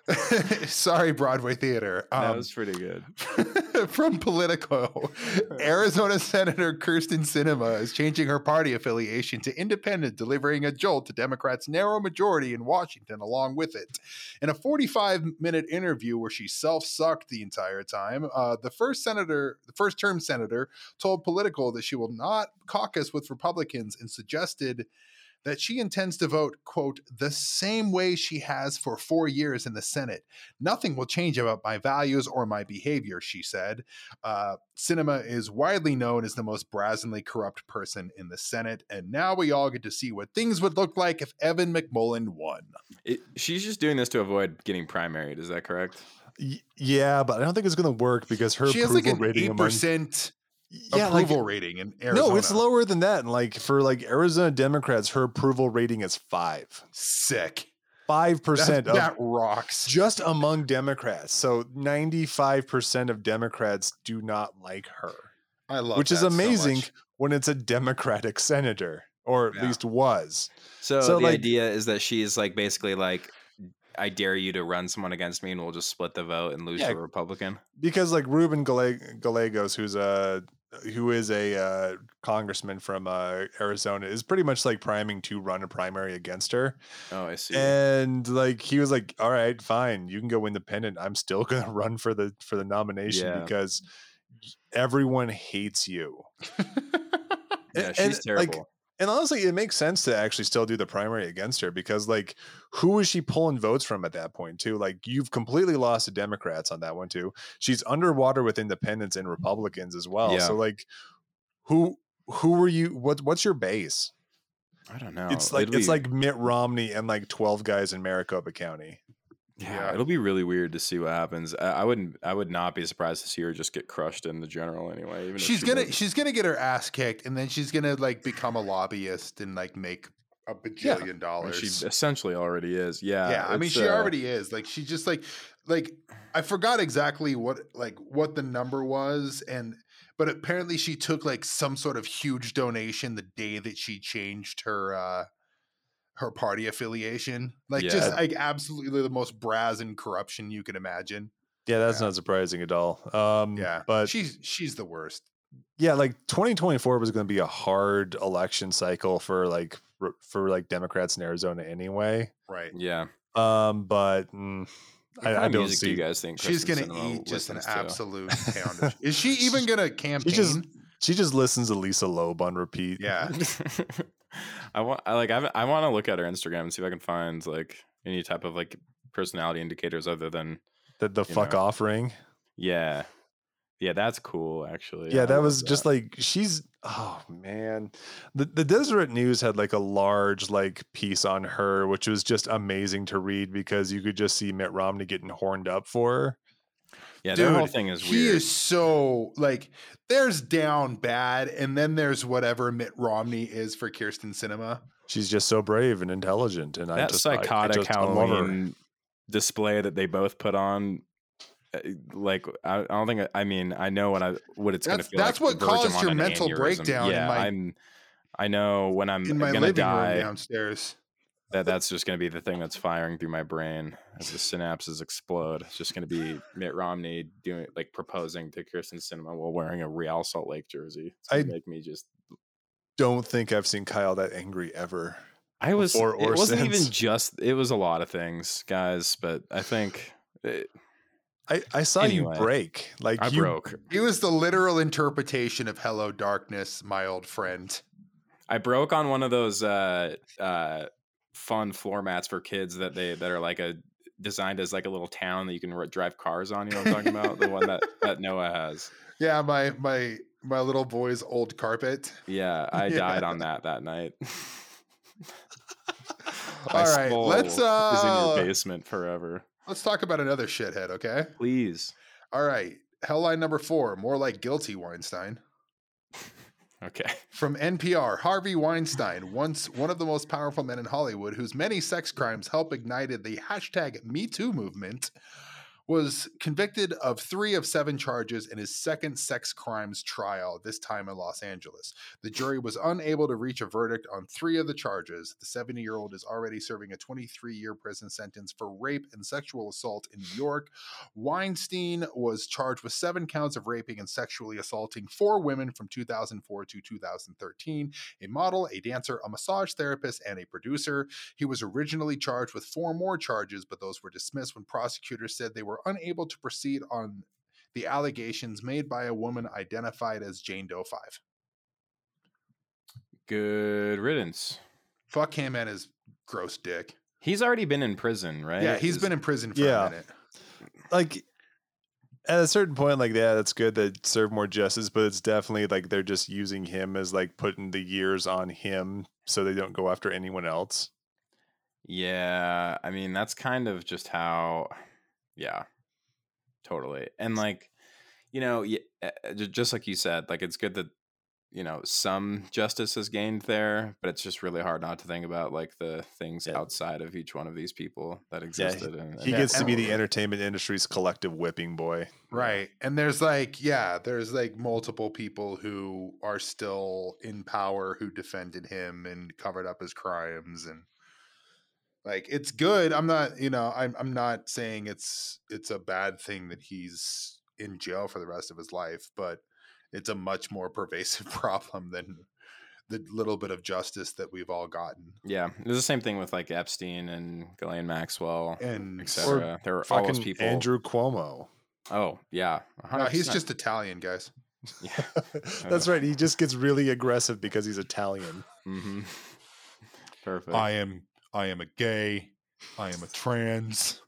Sorry, Broadway theater. that Um, was pretty good. from Politico, Arizona Senator Kyrsten Sinema is changing her party affiliation to independent, delivering a jolt to Democrats' narrow majority in Washington along with it. In a 45 minute interview where she self sucked the entire time, uh, the first senator, the first term senator, told Politico that she will not caucus with Republicans and suggested that she intends to vote, quote, the same way she has for four years in the Senate. Nothing will change about my values or my behavior, she said. Uh, Sinema is widely known as the most brazenly corrupt person in the Senate, and now we all get to see what things would look like if Evan McMullin won. It, she's just doing this to avoid getting primaried. Is that correct? Y- yeah, but I don't think it's going to work because her she has approval like an rating eight among percent yeah, like, approval rating in Arizona. no, it's lower than that. And like for like Arizona Democrats, her approval rating is five, Sick. five percent of that rocks. just among Democrats. So ninety five percent of Democrats do not like her, I love which is that so amazing much. when it's a Democratic senator, or at Yeah. least was. So, So, the like- idea is that she's like basically like, I dare you to run someone against me, and we'll just split the vote and lose Yeah. to a Republican. because like Ruben Galle- Gallegos, who's a who is a uh, congressman from uh, Arizona, is pretty much like priming to run a primary against her, Oh, I see. and like he was like, "All right, fine, you can go independent. I'm still gonna run for the for the nomination Yeah. because everyone hates you." yeah, and, she's like, terrible. And honestly, it makes sense to actually still do the primary against her because, like, who is she pulling votes from at that point, too? Like, you've completely lost to Democrats on that one, too. She's underwater with independents and Republicans as well. Yeah. So, like, who who were you? What what's your base? I don't know. it's like It'll it's be- like Mitt Romney and like twelve guys in Maricopa County. Yeah, Yeah. it'll be really weird to see what happens. I, I wouldn't. I would not be surprised to see her just get crushed in the general anyway. Even if she's she gonna she's gonna get her ass kicked, and then she's gonna like become a lobbyist and like make a bajillion Well, dollars. She essentially already is. Yeah. yeah, I mean she uh, already is. Like she just like like I forgot exactly what like what the number was, and but apparently she took like some sort of huge donation the day that she changed her uh her party affiliation. Like just like absolutely the most brazen corruption you can imagine. Yeah, that's Yeah. not surprising at all. Um, Yeah. but she's she's the worst. yeah, like 2024 was going to be a hard election cycle for like for, for like Democrats in Arizona anyway. Right. Yeah. Um, but mm, I, I don't see do you guys think She's Kristen gonna eat just an to? absolute pound. Is she even gonna campaign? She just she just listens to Lisa Loeb on repeat. yeah. I want. I like. I, I want to look at her Instagram and see if I can find like any type of like personality indicators other than the the fuck know. off ring. yeah, yeah. That's cool. Actually. Yeah, I that was just like she's oh man. The the Deseret News had like a large like piece on her, which was just amazing to read because you could just see Mitt Romney getting horned up for her. Yeah. Their whole thing is He weird. is so like there's down bad, and then there's whatever Mitt Romney is for Kyrsten Sinema. She's just so brave and intelligent, and I that just I- I psychotic just. Halloween display that they both put on. uh, Like I, I don't think I mean I know what I what it's gonna That's- feel that's like. what to verge 'em caused your mental aneurysm. breakdown in Yeah, my- I'm. I know when I'm in my gonna living die. room downstairs. That that's just going to be the thing that's firing through my brain as the synapses explode. It's just going to be Mitt Romney doing like proposing to Kyrsten Sinema while wearing a Real Salt Lake jersey. It's going I- to make me just. Don't think I've seen Kyle that angry ever. I was. Before or it wasn't even just. It was a lot of things, guys. But I think it, I, I saw Anyway, you break. Like I you broke. He was the literal interpretation of "Hello, Darkness, my old friend." I broke on one of those uh, uh, fun floor mats for kids that they that are like a designed as like a little town that you can r- drive cars on. You know what I'm talking about? The one that that Noah has. Yeah, my my my little boy's old carpet. Yeah, I Yeah. died on that that night. All right, let's, uh, is in uh, your basement forever. Let's talk about another shithead, okay? Please. All right, headline number four: more like guilty Weinstein. Okay. From NPR, Harvey Weinstein, once one of the most powerful men in Hollywood, whose many sex crimes helped ignited the hashtag MeToo movement, was convicted of three of seven charges in his second sex crimes trial, this time in Los Angeles. The jury was unable to reach a verdict on three of the charges. The 70 year old is already serving a 23 year prison sentence for rape and sexual assault in New York. Weinstein was charged with seven counts of raping and sexually assaulting four women from 2004 to 2013 a model, a dancer, a massage therapist, and a producer. He was originally charged with four more charges, but those were dismissed when prosecutors said they were unable to proceed on the allegations made by a woman identified as Jane Doe 5. Good riddance. Fuck him and his gross dick. He's already been in prison, right? Yeah, he's Is- been in prison for Yeah. a minute. like at a certain point, like yeah, that's good that serve more justice, but it's definitely like they're just using him as like putting the years on him so they don't go after anyone else. Yeah, I mean that's kind of just how. Yeah, totally. And like, you know, y- uh, uh, ju- just like you said, like it's good that you know some justice is gained there, but it's just really hard not to think about like the things Yeah. outside of each one of these people that Yeah, he- existed. and, He and- gets to be the entertainment industry's collective whipping boy. Right. And there's like, yeah, there's like multiple people who are still in power who defended him and covered up his crimes and like it's good. I'm not, you know, I'm I'm not saying it's it's a bad thing that he's in jail for the rest of his life, but it's a much more pervasive problem than the little bit of justice that we've all gotten. Yeah, it was the same thing with like Epstein and Ghislaine Maxwell, And etc. There were all those people. Andrew Cuomo. Oh yeah, no, he's just Italian, guys. Yeah. That's right. He just gets really aggressive because he's Italian. Mm-hmm. Perfect. I am I am a gay. I am a trans.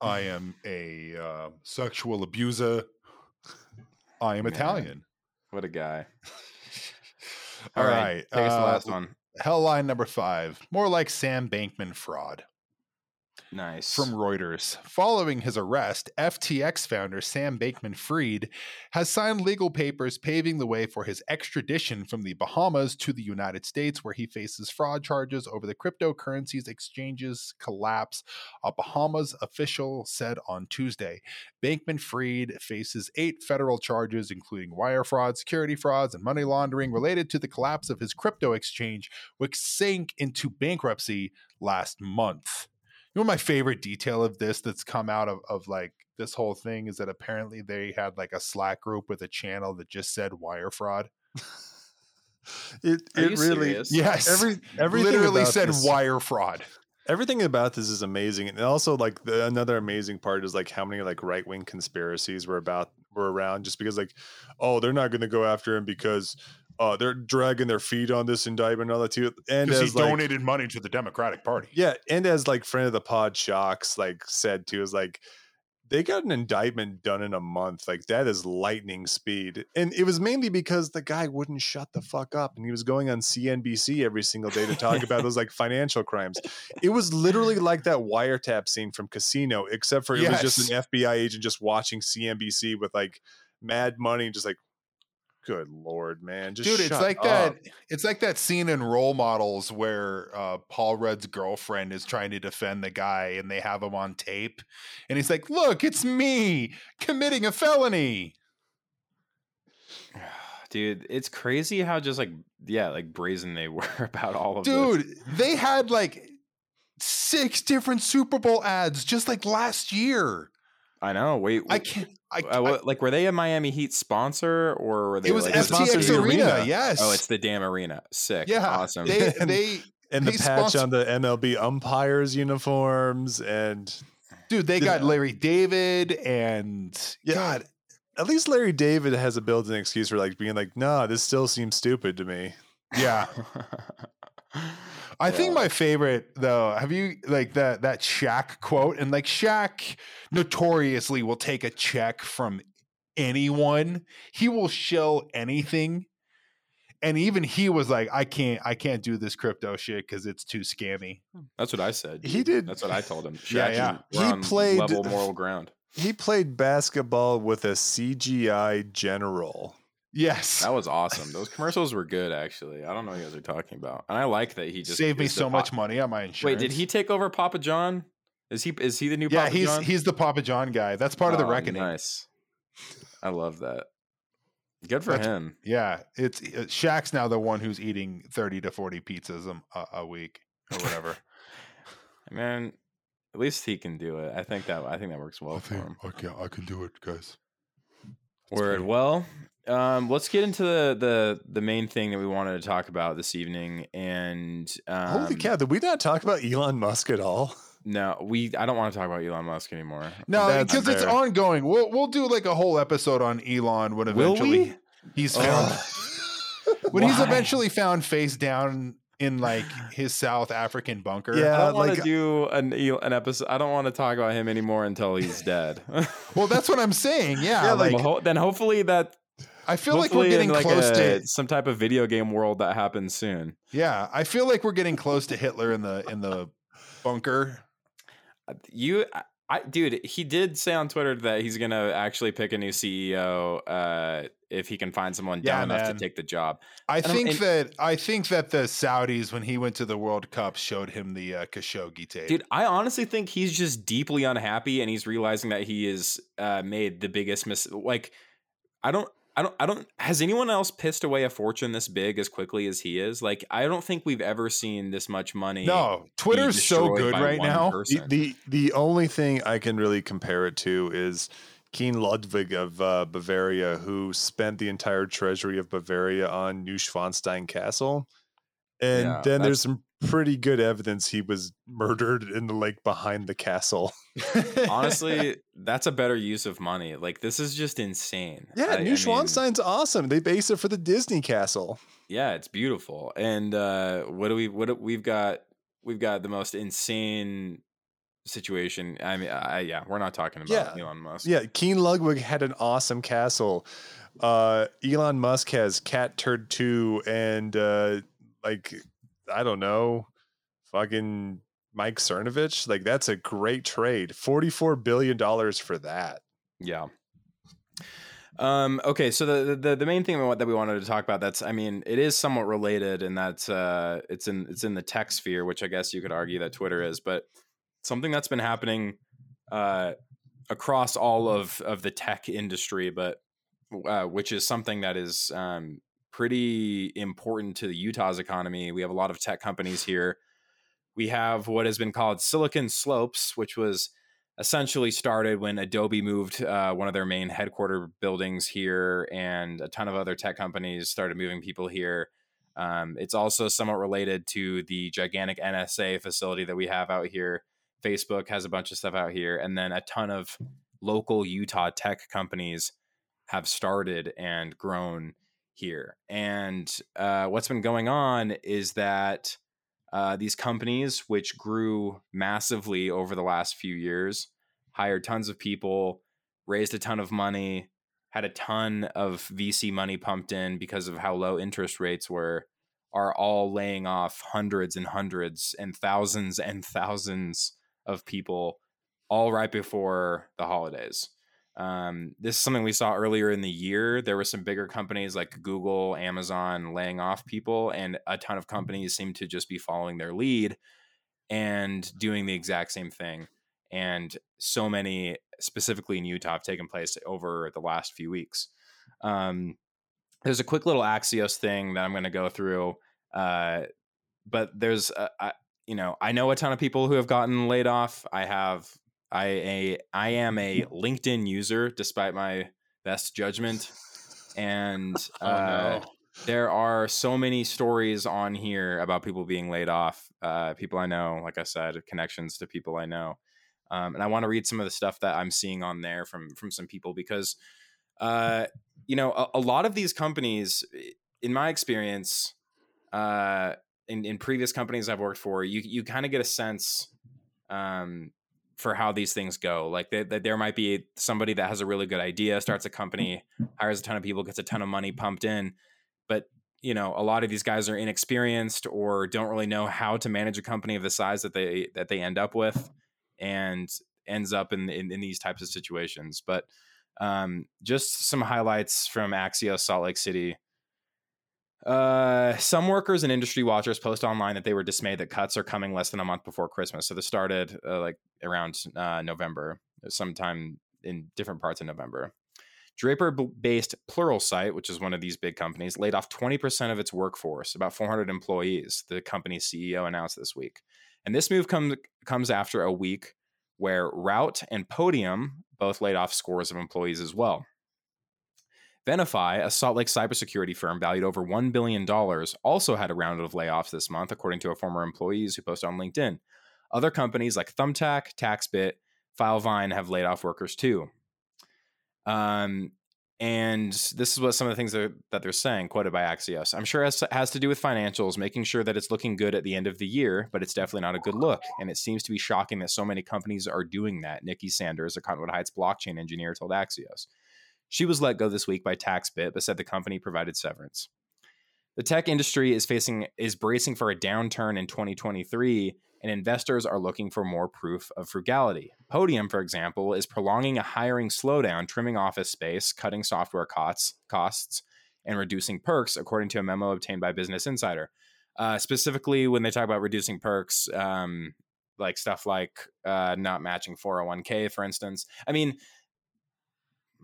I am a uh, sexual abuser. I am Man. Italian. what a guy. All All right. right. Take us to the uh, last one. Hellline number five. More like Sam Bankman fraud. Nice. From Reuters. Following his arrest, FTX founder Sam Bankman Fried has signed legal papers paving the way for his extradition from the Bahamas to the United States, where he faces fraud charges over the cryptocurrencies exchange's collapse. A Bahamas official said on Tuesday. Bankman Fried faces eight federal charges, including wire fraud, security frauds, and money laundering related to the collapse of his crypto exchange, which sank into bankruptcy last month. You know, my favorite detail of this that's come out of, of like this whole thing is that apparently they had like a Slack group with a channel that just said wire fraud. It Are it you really serious? Yes, every everything literally said this- wire fraud. everything about this is amazing and also like the, another amazing part is like how many like right-wing conspiracies were about were around just because like oh they're not going to go after him because uh they're dragging their feet on this indictment and all that too. And Because he as like donated money to the Democratic Party. yeah and as like friend of the pod shocks like said too is like they got an indictment done in a month like that is lightning speed. And it was mainly because the guy wouldn't shut the fuck up and he was going on cnbc every single day to talk about those like financial crimes. It was literally like that wiretap scene from casino except for it was just an fbi agent just watching cnbc with like mad money just like good lord man just Dude, it's like up." that. It's like that scene in Role Models where uh, Paul Rudd's girlfriend is trying to defend the guy, and they have him on tape, and he's like, "Look, it's me committing a felony." Dude, it's crazy how just like yeah, like brazen they were about all of this. Dude, they had like six different Super Bowl ads just like last year. I know. Wait, I can't. I, uh, what- like were they a Miami Heat sponsor or were they it was like F- a- sponsored FTX the Arena. arena. Yes. Oh, it's the damn arena. Sick. yeah. Awesome. They And- they and the patch sponsor- on the mlb umpires uniforms and dude they Did- got Larry David and Yeah. God. at least Larry David has a built-in excuse for like being like, nah, this still seems stupid to me. Yeah. I think my favorite though, have you like that that Shaq quote? And like Shaq notoriously will take a check from anyone. He will shell anything. And even he was like, I can't I can't do this crypto shit because it's too scammy. Hmm. That's what I said. He did- That's what I told him. Yeah, Shaq, yeah. you- we're He played- level moral ground. He played basketball with a CGI general. Yes. That was awesome. Those commercials were good, actually. I don't know what you guys are talking about, and I like that he just Saved me so much money on my insurance. Wait, did he take over Papa John? Is he is he the new Yeah, Papa he's John? he's the Papa John guy. That's part of the Oh, reckoning. Nice. I love that. Good for That's- him. Yeah, it's uh, Shaq's now the one who's eating thirty to forty pizzas a, a- week or whatever. Man, at least he can do it. I think that I think that works well for him. I can I can do it, guys. Word. Well, um, let's get into the, the the main thing that we wanted to talk about this evening. And um, Holy cow, did we not talk about Elon Musk at all? No, we. I don't want to talk about Elon Musk anymore. No, because it's ongoing. We'll we'll do like a whole episode on Elon when Will eventually we? he's found Ugh. when he's eventually found face down in like his South African bunker. Yeah, I don't want like- to do an an episode. I don't want to talk about him anymore until he's dead. Well, that's what I'm saying. Yeah, Yeah, like Well, ho- then hopefully that I feel like we're getting like close a, to some type of video game world that happens soon. yeah. I feel like we're getting close to Hitler in the in the bunker. Uh, You, I, dude, he did say on Twitter that he's gonna actually pick a new CEO uh, if he can find someone Yeah, dumb enough to take the job. I don't- think and- that I think that the Saudis when he went to the World Cup showed him the uh, Khashoggi tape. Dude, I honestly think he's just deeply unhappy, and he's realizing that he has uh, made the biggest mis. Like, I don't, I don't, I don't. Has anyone else pissed away a fortune this big as quickly as he is? Like, I don't think we've ever seen this much money. no, Twitter's so good right now. The, person. the the only thing I can really compare it to is King Ludwig of uh, Bavaria, who spent the entire treasury of Bavaria on Neuschwanstein Castle. And Yeah, then there's some pretty good evidence he was murdered in the lake behind the castle. Honestly, that's a better use of money. Like this is just insane. Yeah, I- I New mean, Schwanstein's awesome. They base it for the Disney castle. Yeah, it's beautiful. And uh, what do we? What do, we've got? We've got the most insane situation. I mean, I, yeah, we're not talking about Yeah. Elon Musk. Yeah, King Ludwig had an awesome castle. Uh, Elon Musk has Cat Turd 2 and uh, like I don't know, fucking Mike Cernovich. Like that's a great trade. $44 billion for that. Yeah. Um, okay, so the, the the main thing that we wanted to talk about that's I mean it is somewhat related and that's uh it's in it's in the tech sphere which I guess you could argue that Twitter is but something that's been happening uh across all of of the tech industry but uh, which is something that is um pretty important to the Utah's economy we have a lot of tech companies here we have what has been called Silicon Slopes which was essentially started when Adobe moved uh, one of their main headquarter buildings here, and a ton of other tech companies started moving people here. Um, it's also somewhat related to the gigantic NSA facility that we have out here. Facebook has a bunch of stuff out here, and then a ton of local Utah tech companies have started and grown here. And uh, what's been going on is that uh, these companies, which grew massively over the last few years, hired tons of people, raised a ton of money, had a ton of VC money pumped in because of how low interest rates were, are all laying off hundreds and hundreds and thousands and thousands of people all right before the holidays. Um, this is something we saw earlier in the year. There were some bigger companies like Google, Amazon laying off people, and a ton of companies seem to just be following their lead and doing the exact same thing. And so many, specifically in Utah, have taken place over the last few weeks. Um, there's a quick little Axios thing that I'm going to go through, uh, but there's, a, I, you know, I know a ton of people who have gotten laid off. I have I a I am a LinkedIn user despite my best judgment, and Oh, uh, no. there are so many stories on here about people being laid off. Uh, people I know, like I said, connections to people I know, um, and I want to read some of the stuff that I'm seeing on there from from some people because, uh, you know, a, a lot of these companies, in my experience, uh, in in previous companies I've worked for, you you kind of get a sense. Um, for how these things go. Like that, there might be somebody that has a really good idea, starts a company, hires a ton of people, gets a ton of money pumped in, but you know a lot of these guys are inexperienced or don't really know how to manage a company of the size that they that they end up with, and ends up in in, in these types of situations. But um, just some highlights from Axios Salt Lake City. Uh, some workers and industry watchers post online that they were dismayed that cuts are coming less than a month before Christmas. So this started uh, like around uh, November, sometime in different parts of November. Draper based Pluralsight, which is one of these big companies, laid off 20% of its workforce, about 400 employees, the company's CEO announced this week. And this move comes comes after a week where Route and Podium both laid off scores of employees as well. Venafi, a Salt Lake cybersecurity firm valued over $1 billion, also had a round of layoffs this month, according to a former employees who posted on LinkedIn. Other companies like Thumbtack, TaxBit, Filevine have laid off workers too. Um, and this is what some of the things that, that they're saying, quoted by Axios. I'm sure it has, has to do with financials, making sure that it's looking good at the end of the year, but it's definitely not a good look. And it seems to be shocking that so many companies are doing that. Nikki Sanders, a Cottonwood Heights blockchain engineer, told Axios. She was let go this week by TaxBit, but said the company provided severance. The tech industry is facing is bracing for a downturn in 2023, and investors are looking for more proof of frugality. Podium, for example, is prolonging a hiring slowdown, trimming office space, cutting software costs, costs, and reducing perks, according to a memo obtained by Business Insider. Uh, specifically, when they talk about reducing perks, um, like stuff like uh, not matching 401k, for instance. I mean,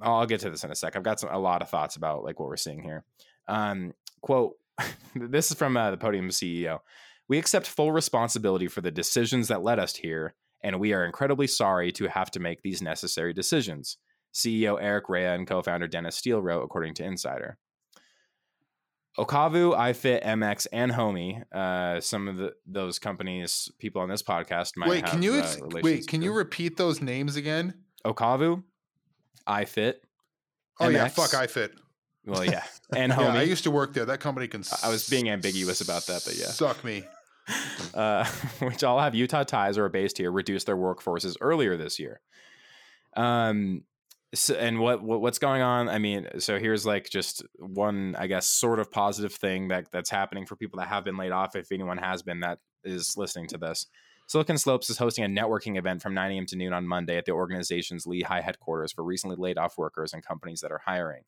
I'll get to this in a sec. I've got some, a lot of thoughts about like what we're seeing here. Um, quote: This is from uh, the Podium CEO. We accept full responsibility for the decisions that led us here, and we are incredibly sorry to have to make these necessary decisions. CEO Eric Rea and co-founder Dennis Steele wrote, according to Insider. Okavu, iFit, MX, and Homie, Uh, some of the those companies, people on this podcast might Wait, have, can you uh, wait? Can you repeat those names again? Okavu, iFit. Oh yeah, MX. fuck iFit. Well, yeah, and Yeah, I used to work there. That company can. I was being ambiguous about that, but yeah. Suck me. uh, which all have Utah ties or are based here, reduced their workforces earlier this year. Um, so, and what, what what's going on? I mean, so here's like just one, I guess, sort of positive thing that that's happening for people that have been laid off. If anyone has been that is listening to this, Silicon Slopes is hosting a networking event from 9 a.m. to noon on Monday at the organization's Lehi headquarters for recently laid off workers and companies that are hiring.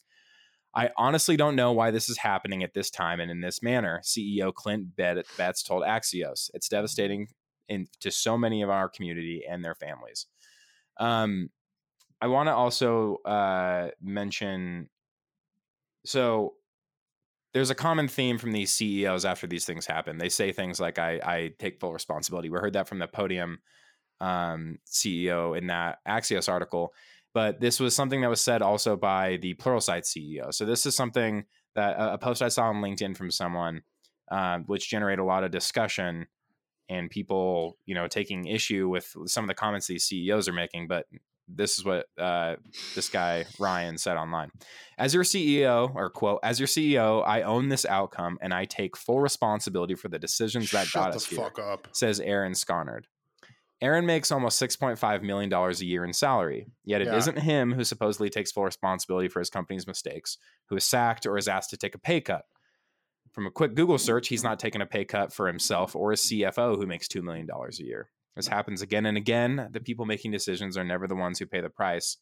I honestly don't know why this is happening at this time and in this manner, CEO Clint Bet- Betts told Axios. It's devastating in, to so many of our community and their families. Um, I want to also uh, mention so there's a common theme from these CEOs after these things happen. They say things like, I, I take full responsibility. We heard that from the podium um, CEO in that Axios article but this was something that was said also by the Pluralsight CEO. So this is something that a, a post I saw on LinkedIn from someone, um, which generated a lot of discussion and people, you know, taking issue with some of the comments these CEOs are making. But this is what uh, this guy Ryan said online: "As your CEO, or quote, as your CEO, I own this outcome and I take full responsibility for the decisions that Shut got the us here." up. says Aaron Skonnard. Aaron makes almost $6.5 million a year in salary, yet it Yeah. not him who supposedly takes full responsibility for his company's mistakes, who is sacked or is asked to take a pay cut. From a quick Google search, he's not taking a pay cut for himself or his CFO, who makes $2 million a year. This happens again and again. The people making decisions are never the ones who pay the price.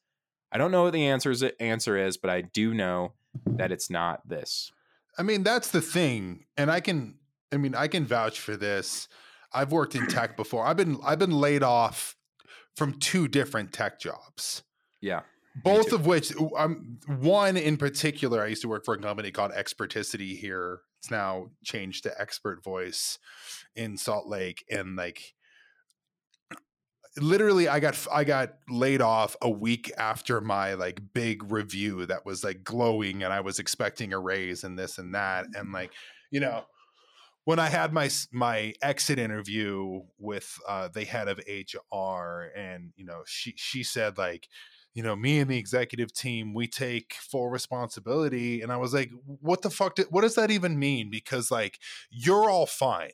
I don't know what the answer is, answer is, but I do know that it's not this. I mean, that's the thing, and I can. I mean, I can vouch for this. I've worked in tech before. I've been I've been laid off from two different tech jobs. Yeah. Both of which, um, one in particular, I used to work for a company called Experticity here. It's now changed to Expert Voice in Salt Lake, and like literally i got i got laid off a week after my like big review that was like glowing and i was expecting a raise and this and that and like you know when i had my my exit interview with uh the head of hr and you know she she said like you know me and the executive team we take full responsibility. And i was like what the fuck did, what does that even mean? Because like you're all fine.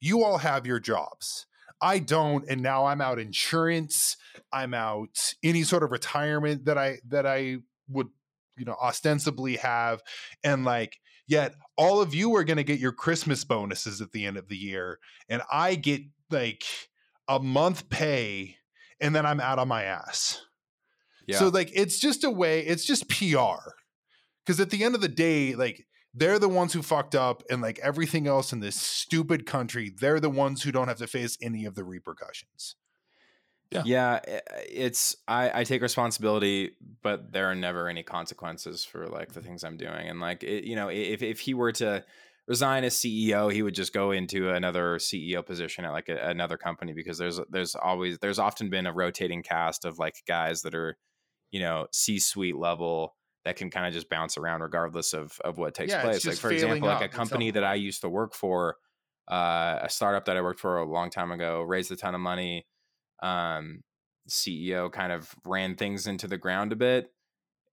You all have your jobs I don't, and now I'm out insurance. I'm out any sort of retirement that I that I would, you know, ostensibly have, and like yet all of you are going to get your Christmas bonuses at the end of the year, and I get like a month pay, and then I'm out on my ass. Yeah. So like it's just a way, it's just PR. Because at the end of the day, like they're the ones who fucked up and like everything else in this stupid country, they're the ones who don't have to face any of the repercussions. Yeah. yeah eh, it's I, I take responsibility but there are never any consequences for like the things i'm doing and like it, you know if, if he were to resign as ceo he would just go into another ceo position at like a, another company because there's there's always there's often been a rotating cast of like guys that are you know c-suite level that can kind of just bounce around regardless of of what takes Yeah, place. Like for example like a company that i used to work for uh, a startup that i worked for a long time ago raised a ton of money um, CEO kind of ran things into the ground a bit,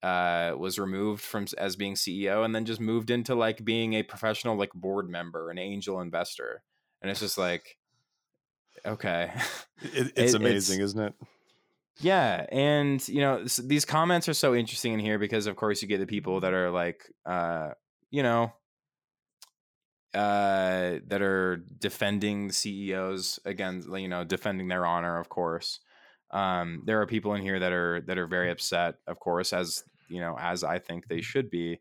uh, was removed from as being CEO, and then just moved into like being a professional like board member, an angel investor, and it's just like, okay, It, it's It- amazing, it's- isn't it? Yeah, and you know these comments are so interesting in here because of course you get the people that are like, uh, you know. Uh, that are defending the CEOs against, you know, defending their honor, of course. Um, there are people in here that are that are very upset of course as you know as i think they should be.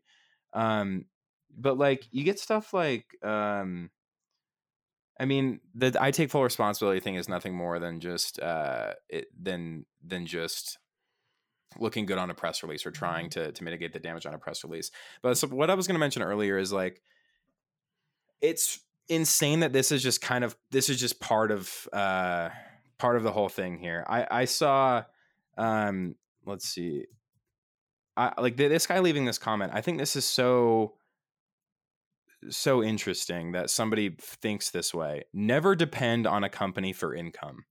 Um, but like you get stuff like um, i mean the i take full responsibility thing is nothing more than just uh, it, than than just looking good on a press release or trying to to mitigate the damage on a press release but so what i was going to mention earlier is like it's insane that this is just kind of this is just part of uh part of the whole thing here. I I saw um let's see. I like th- this guy leaving this comment. I think this is so so interesting that somebody thinks this way. Never depend on a company for income.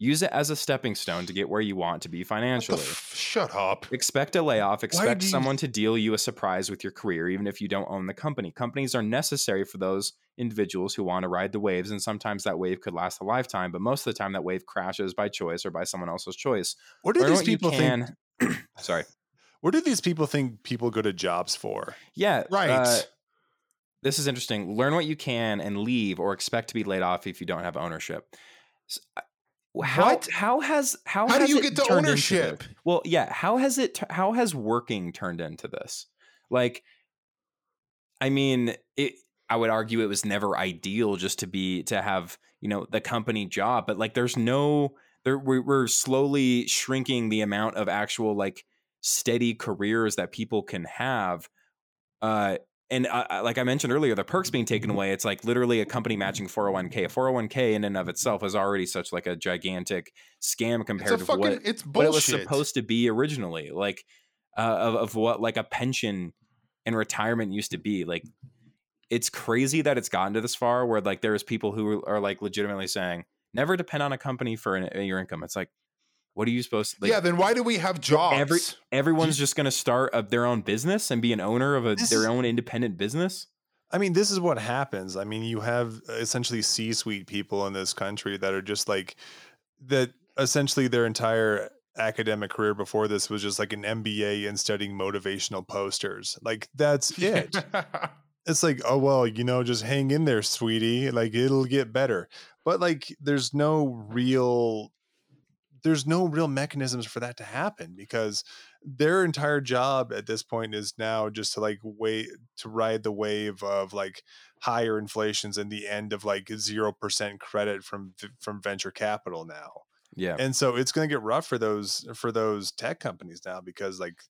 Use it as a stepping stone to get where you want to be financially. f- shut up. Expect a layoff. Expect you- someone to deal you a surprise with your career, even if you don't own the company. Companies are necessary for those individuals who want to ride the waves, and sometimes that wave could last a lifetime. But most of the time, that wave crashes by choice or by someone else's choice. What do Learn these what people think? Sorry. What do these people think people go to jobs for? Yeah. Right. uh, this is interesting. Learn what you can and leave, or expect to be laid off if you don't have ownership. S- I- How What? how has how How do has you it get to ownership? Well, yeah. How has it? How has working turned into this? Like, I mean, it. I would argue it was never ideal just to be to have you know the company job, but like, there's no. There, we're, we're slowly shrinking the amount of actual like steady careers that people can have. Uh, and uh, like I mentioned earlier, the perks being taken away, it's like literally a company matching 401k. A 401k in and of itself is already such like a gigantic scam compared to fucking. what, it's what it was supposed to be originally. Like uh, of, of what like a pension and retirement used to be. Like it's crazy that it's gotten to this far where like there's people who are like legitimately saying never depend on a company for an, your income. It's like, what are you supposed to like? yeah. Then why do we have jobs? every everyone's just going to start a, their own business and be an owner of a, This their own independent business. I mean, this is what happens. I mean, you have uh, essentially C-suite people in this country that are just like that. Essentially, their entire academic career before this was just like an MBA and studying motivational posters. Like that's it. it's like, oh well, you know, just hang in there, sweetie. Like it'll get better. But like, there's no real, there's no real mechanisms for that to happen because their entire job at this point is now just to like wait to ride the wave of like higher inflations and the end of like zero percent credit from from venture capital now Yeah. and so it's going to get rough for those for those tech companies now because like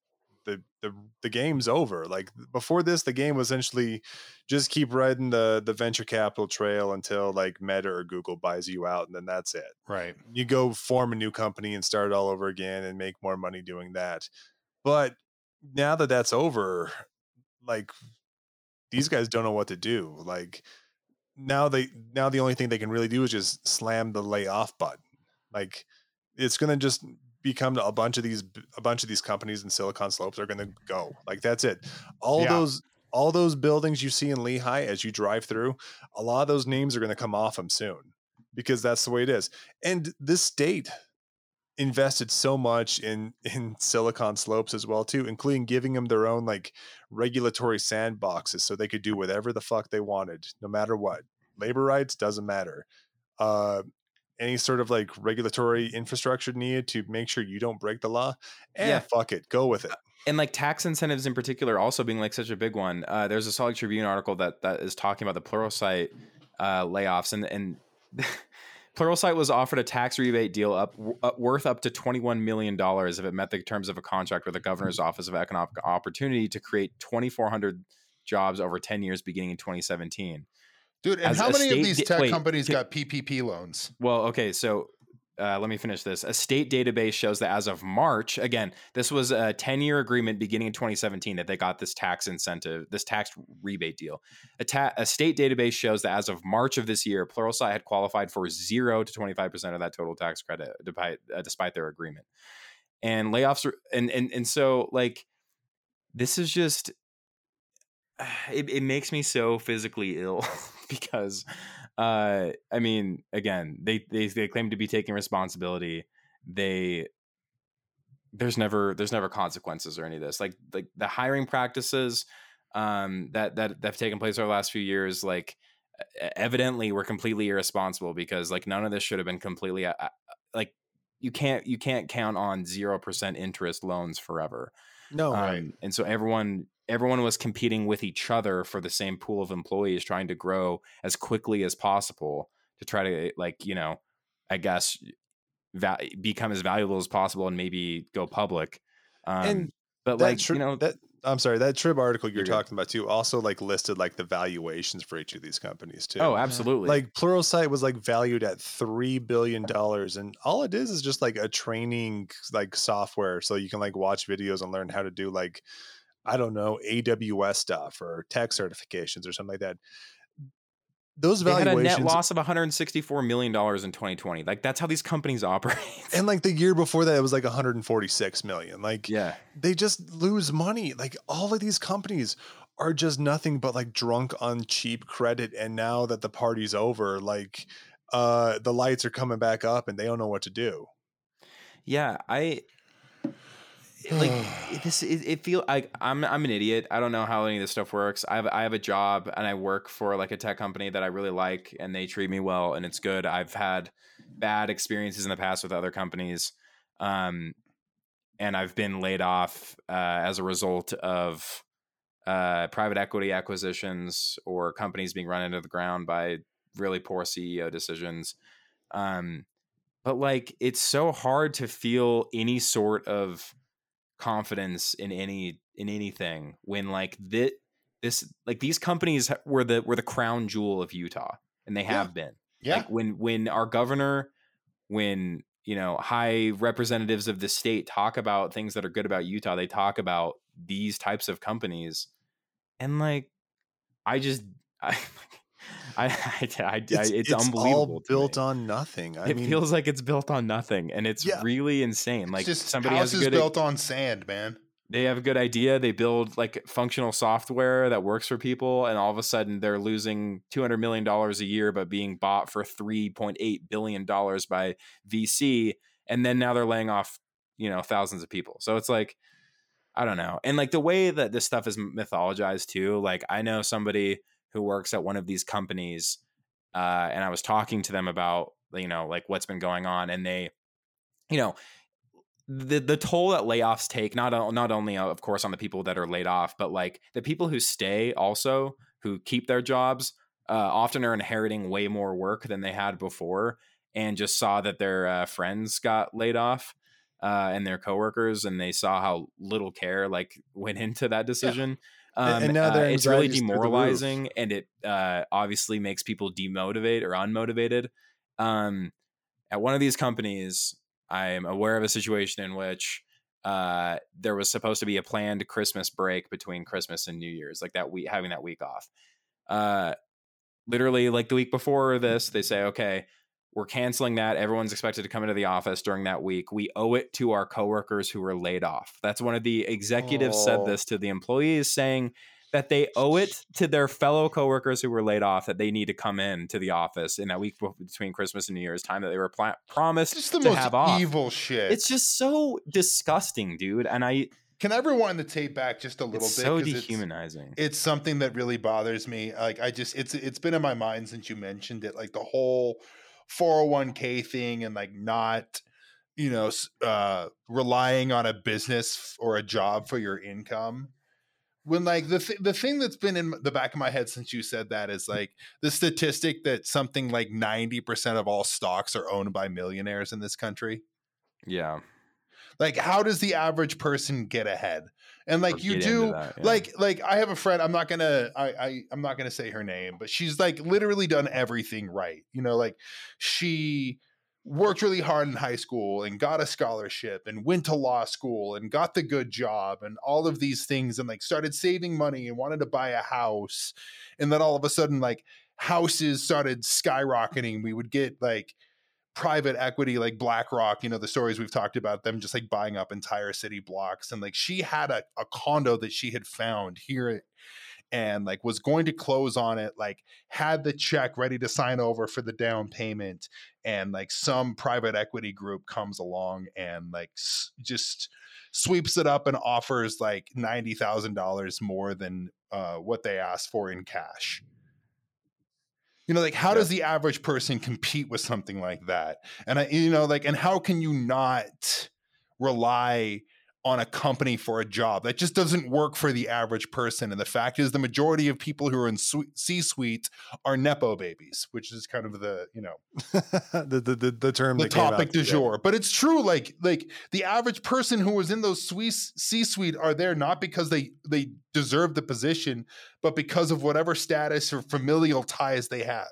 the the the game's over like before this the game was essentially just keep riding the the venture capital trail until like meta or google buys you out and then that's it. Right. you go form a new company and start all over again and make more money doing that. But now that that's over like these guys don't know what to do like now they now the only thing they can really do is just slam the layoff button. Like it's going to just become a bunch of these a bunch of these companies in silicon slopes are going to go. Like that's it. All Yeah. those all those buildings you see in Lehi as you drive through a lot of those names are going to come off them soon because that's the way it is. And this state invested so much in in silicon slopes as well too including giving them their own like regulatory sandboxes so they could do whatever the fuck they wanted no matter what. Labor rights doesn't matter. Uh any sort of like regulatory infrastructure needed to make sure you don't break the law eh, Yeah. fuck it go with it and like tax incentives in particular also being like such a big one. Uh, there's a Salt Lake Tribune article that that is talking about the Pluralsight uh, layoffs and and Pluralsight was offered a tax rebate deal up, uh, worth up to 21 million dollars if it met the terms of a contract with the governor's office of economic opportunity to create 2,400 jobs over 10 years beginning in 2017. Dude, and As how many of these tech wait, companies got PPP loans? Well, okay, so uh, let me finish this. A state database shows that as of March, again, this was a 10 year agreement beginning in 2017 that they got this tax incentive, this tax rebate deal. A, ta- a state database shows that as of March of this year, Pluralsight had qualified for zero to 25% of that total tax credit despite, uh, despite their agreement. And layoffs are, and, and, and so like, this is just, it, it makes me so physically ill because uh i mean again they, they they claim to be taking responsibility. They there's never there's never consequences or any of this. Like like the hiring practices um that that that have taken place over the last few years like evidently were completely irresponsible because like none of this should have been completely uh, uh, like you can't you can't count on 0% interest loans forever. No um, and so everyone everyone was competing with each other for the same pool of employees trying to grow as quickly as possible to try to like you know i guess va- become as valuable as possible and maybe go public um, And but like tri- you know that I'm sorry, that Trib article you're, You're good. talking about too also like listed like the valuations for each of these companies too. oh absolutely like Pluralsight was like valued at three billion dollars, and all it is is just like a training like software, so you can like watch videos and learn how to do like I don't know, AWS stuff or tech certifications or something like that. Those They had a net loss of 164 million dollars in 2020. Like that's how these companies operate. and like the year before that it was like 146 million. Like yeah, they just lose money. Like all of these companies are just nothing but like drunk on cheap credit and now that the party's over like uh the lights are coming back up and they don't know what to do. yeah. I like this. It, it feel like I'm I'm an idiot. I don't know how any of this stuff works. I have I have a job and I work for like a tech company that I really like and they treat me well and it's good. I've had bad experiences in the past with other companies, um, and I've been laid off uh, as a result of uh, private equity acquisitions or companies being run into the ground by really poor CEO decisions. Um, but like, it's so hard to feel any sort of confidence in any in anything when like this this like these companies were the were the crown jewel of Utah and they Yeah. have been Yeah. like when when our governor when you know high representatives of the state talk about things that are good about utah they talk about these types of companies and like i just i i, I, I it's, it's, unbelievable all built on nothing. I it mean, feels like it's built on nothing and it's Yeah. really insane like it's just somebody has a good built on sand, man. they have a good idea they build like functional software that works for people and all of a sudden they're losing 200 million dollars a year but being bought for 3.8 billion dollars by VC and then now they're laying off you know thousands of people so it's like I don't know and like the way that this stuff is mythologized too like I know somebody who works at one of these companies uh and I was talking to them about you know like what's been going on and they you know the the toll that layoffs take not not only of course on the people that are laid off but like the people who stay also who keep their jobs uh, often are inheriting way more work than they had before and just saw that their uh, friends got laid off uh, and their coworkers and they saw how little care like went into that decision. And- um, and now uh, it's really anxiety's through the roof. demoralizing and it uh, obviously makes people demotivate or unmotivated um, at one of these companies i'm aware of a situation in which uh, there was supposed to be a planned christmas break between christmas and new year's like that week having that week off uh, literally like the week before this they say okay we're canceling that everyone's expected to come into the office during that week we owe it to our coworkers who were laid off that's one of the executives said Oh. this to the employees saying that they owe it to their fellow coworkers who were laid off that they need to come in to the office in that week between Christmas and New Year's time that they were pla- promised It's just the to most have off. evil shit. It's just so disgusting, dude. And I, Can I rewind the tape back just a little it's bit? so 'Cause it's- so dehumanizing. it's something that really bothers me. Like I just it's it's been in my mind since you mentioned it. Like the whole 401k thing and like not you know uh relying on a business or a job for your income. When like the th- the thing that's been in the back of my head since you said that is like the statistic that something like 90% of all stocks are owned by millionaires in this country. yeah. Like how does the average person get ahead? And like you do that, yeah. like like i have a friend i'm not gonna I, I i'm not gonna say her name but she's like literally done everything right you know like she worked really hard in high school and got a scholarship and went to law school and got the good job and all of these things and like started saving money and wanted to buy a house and then all of a sudden like houses started skyrocketing we would get like private equity like BlackRock, you know, the stories we've talked about them just like buying up entire city blocks. And like she had a, a condo that she had found here and like was going to close on it, like had the check ready to sign over for the down payment. And like some private equity group comes along and like s- just sweeps it up and offers like $90,000 more than uh, what they asked for in cash. You know, like how Yeah. does the average person compete with something like that? And I, you know, like, and how can you not rely on a company for a job? That just doesn't work for the average person. And the fact is, the majority of people who are in C suite are nepo babies, which is kind of the, you know, the, the the the term the that came out topic du jour. But it's true. Like, like the average person who was in those C suite are there not because they they deserve the position, but because of whatever status or familial ties they have.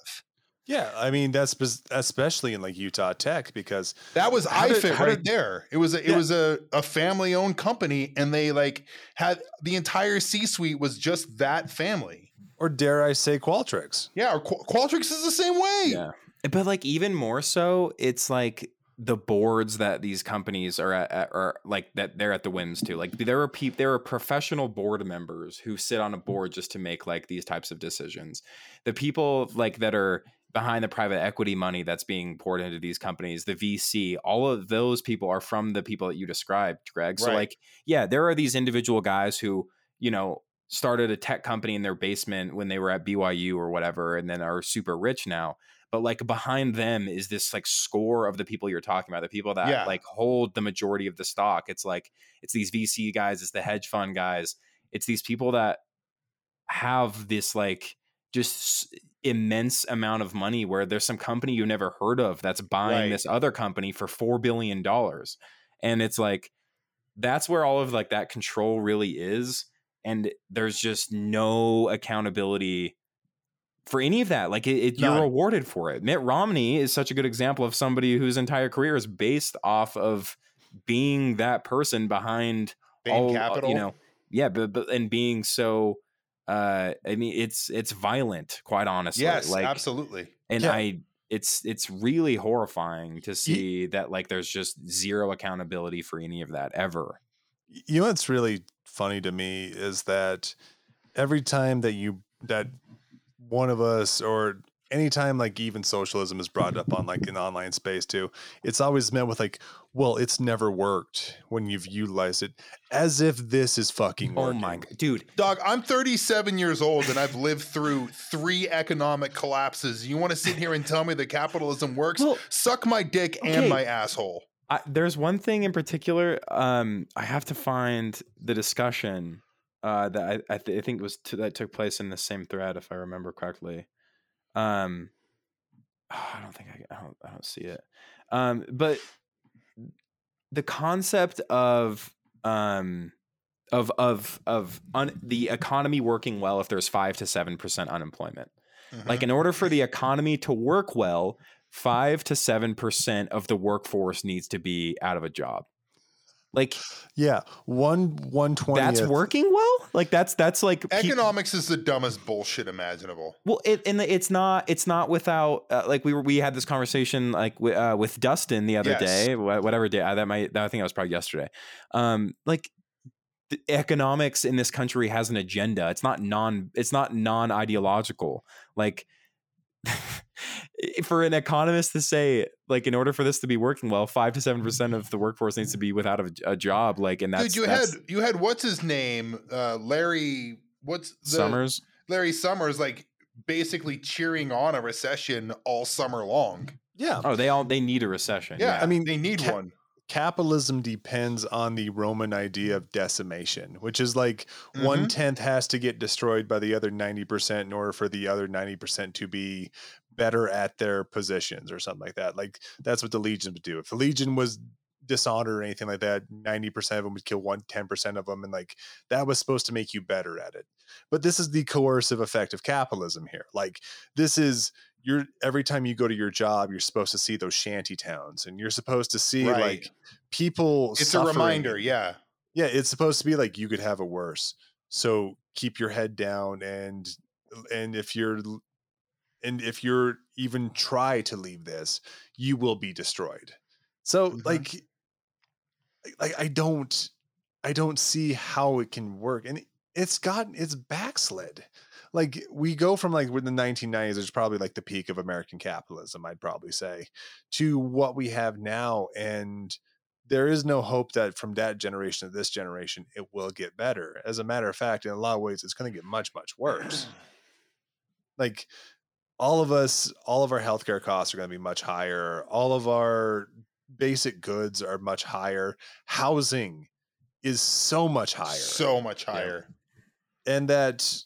Yeah, I mean that's especially in like Utah Tech because That was How did- iFit right did- there. It was a, it Yeah. was a, a family owned company, and they like had the entire C suite was just that family. or dare I say Qualtrics. Yeah, or Qu- Qualtrics is the same way. Yeah. But like even more so, it's like the boards that these companies are at, at are like that they're at the whims to. Like there are people there are professional board members who sit on a board just to make like these types of decisions. The people like that are behind the private equity money that's being poured into these companies, the VC, all of those people are from the people that you described, Greg. So Right. like, yeah, there are these individual guys who, you know, started a tech company in their basement when they were at BYU or whatever, and then are super rich now. But like behind them is this like score of the people you're talking about, the people that Yeah. like hold the majority of the stock. It's like it's these VC guys, it's the hedge fund guys, it's these people that have this like just immense amount of money where there's some company you never heard of that's buying Right. this other company for 4 billion dollars. And it's like that's where all of like that control really is. And there's just no accountability for any of that. Like it, it, you're rewarded for it. Mitt romney is such a good example of somebody whose entire career is based off of being that person behind Bain all, uh, Capital. you know yeah but, but and being so uh i mean it's it's violent quite honestly yes, like absolutely. and Yeah. i it's it's really horrifying to see that like there's just zero accountability for any of that ever You know what's really funny to me is that every time that you that one of us or anytime like even socialism is brought up on like an online space too, it's always met with like, well, it's never worked when you've utilized it, as if this is fucking working. oh my god dude Dog, I'm 37 years old and I've lived through three economic collapses. You want to sit here and tell me that capitalism works? Well, Suck my dick okay. and my asshole. I, there's one thing in particular. Um, I have to find the discussion uh, that I, I, th- I think was t- that took place in the same thread, if I remember correctly. Um, I don't think I, I don't I don't see it. Um, but the concept of um of of of un- the economy working well if there's five to seven percent unemployment. Like in order for the economy to work well, five to seven percent of the workforce needs to be out of a job. Like Yeah, one one twenty. that's working well. Like that's that's like peop- Economics is the dumbest bullshit imaginable. well, it and it's not it's not without uh, like we were we had this conversation like wi- uh, with Dustin the other Yes. day, whatever day uh, that might that, I think that was probably yesterday. Um, like the economics in this country has an agenda. It's not non it's not non ideological. Like for an economist to say like in order for this to be working well, five to seven percent of the workforce needs to be without a, a job. Like and that's Dude, you that's had you had what's his name? Uh Larry what's the Summers. Larry Summers like basically cheering on a recession all summer long. Yeah, Oh, they all they need a recession. Yeah, I mean, they need ca- one. Capitalism depends on the Roman idea of decimation, which is like Mm-hmm. one tenth has to get destroyed by the other 90% in order for the other 90% to be better at their positions or something like that. Like that's what the Legion would do. If the Legion was dishonored or anything like that, 90% of them would kill one 10% of them. And like that was supposed to make you better at it. But this is the coercive effect of capitalism here. Like this is you're every time you go to your job, you're supposed to see those shanty towns and you're supposed to see Right. like people It's a reminder, yeah. Yeah, it's supposed to be like you could have it worse. So keep your head down and and if you're and if you're even try to leave this, you will be destroyed. So Mhm. like like I don't I don't see how it can work. And it's gotten it's backslid. Like we go from like with the 1990s, it's probably like the peak of American capitalism, I'd probably say, to what we have now. And there is no hope that from that generation to this generation it will get better. As a matter of fact, in a lot of ways, it's going to get much, much worse. like all of us, all of our healthcare costs are going to be much higher. All of our basic goods are much higher. Housing is so much higher. So much higher. and that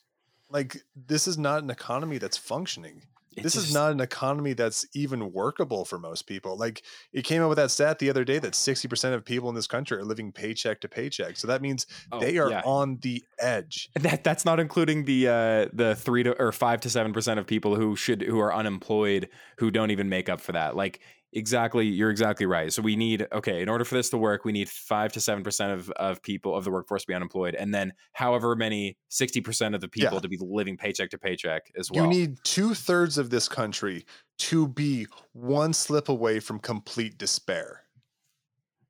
like this is not an economy that's functioning. it this is not an economy that's even workable for most people. Like it came out with that stat the other day that 60% of people in this country are living paycheck to paycheck. So that means oh, they are yeah. on the edge. That that's not including the uh, the three to or five to seven percent of people who should who are unemployed who don't even make up for that. Like exactly, you're exactly right. So we need okay in order for this to work, we need five to seven percent of of people of the workforce to be unemployed, and then however many sixty percent of the people Yeah. to be living paycheck to paycheck as well. You need two thirds of this country to be one slip away from complete despair.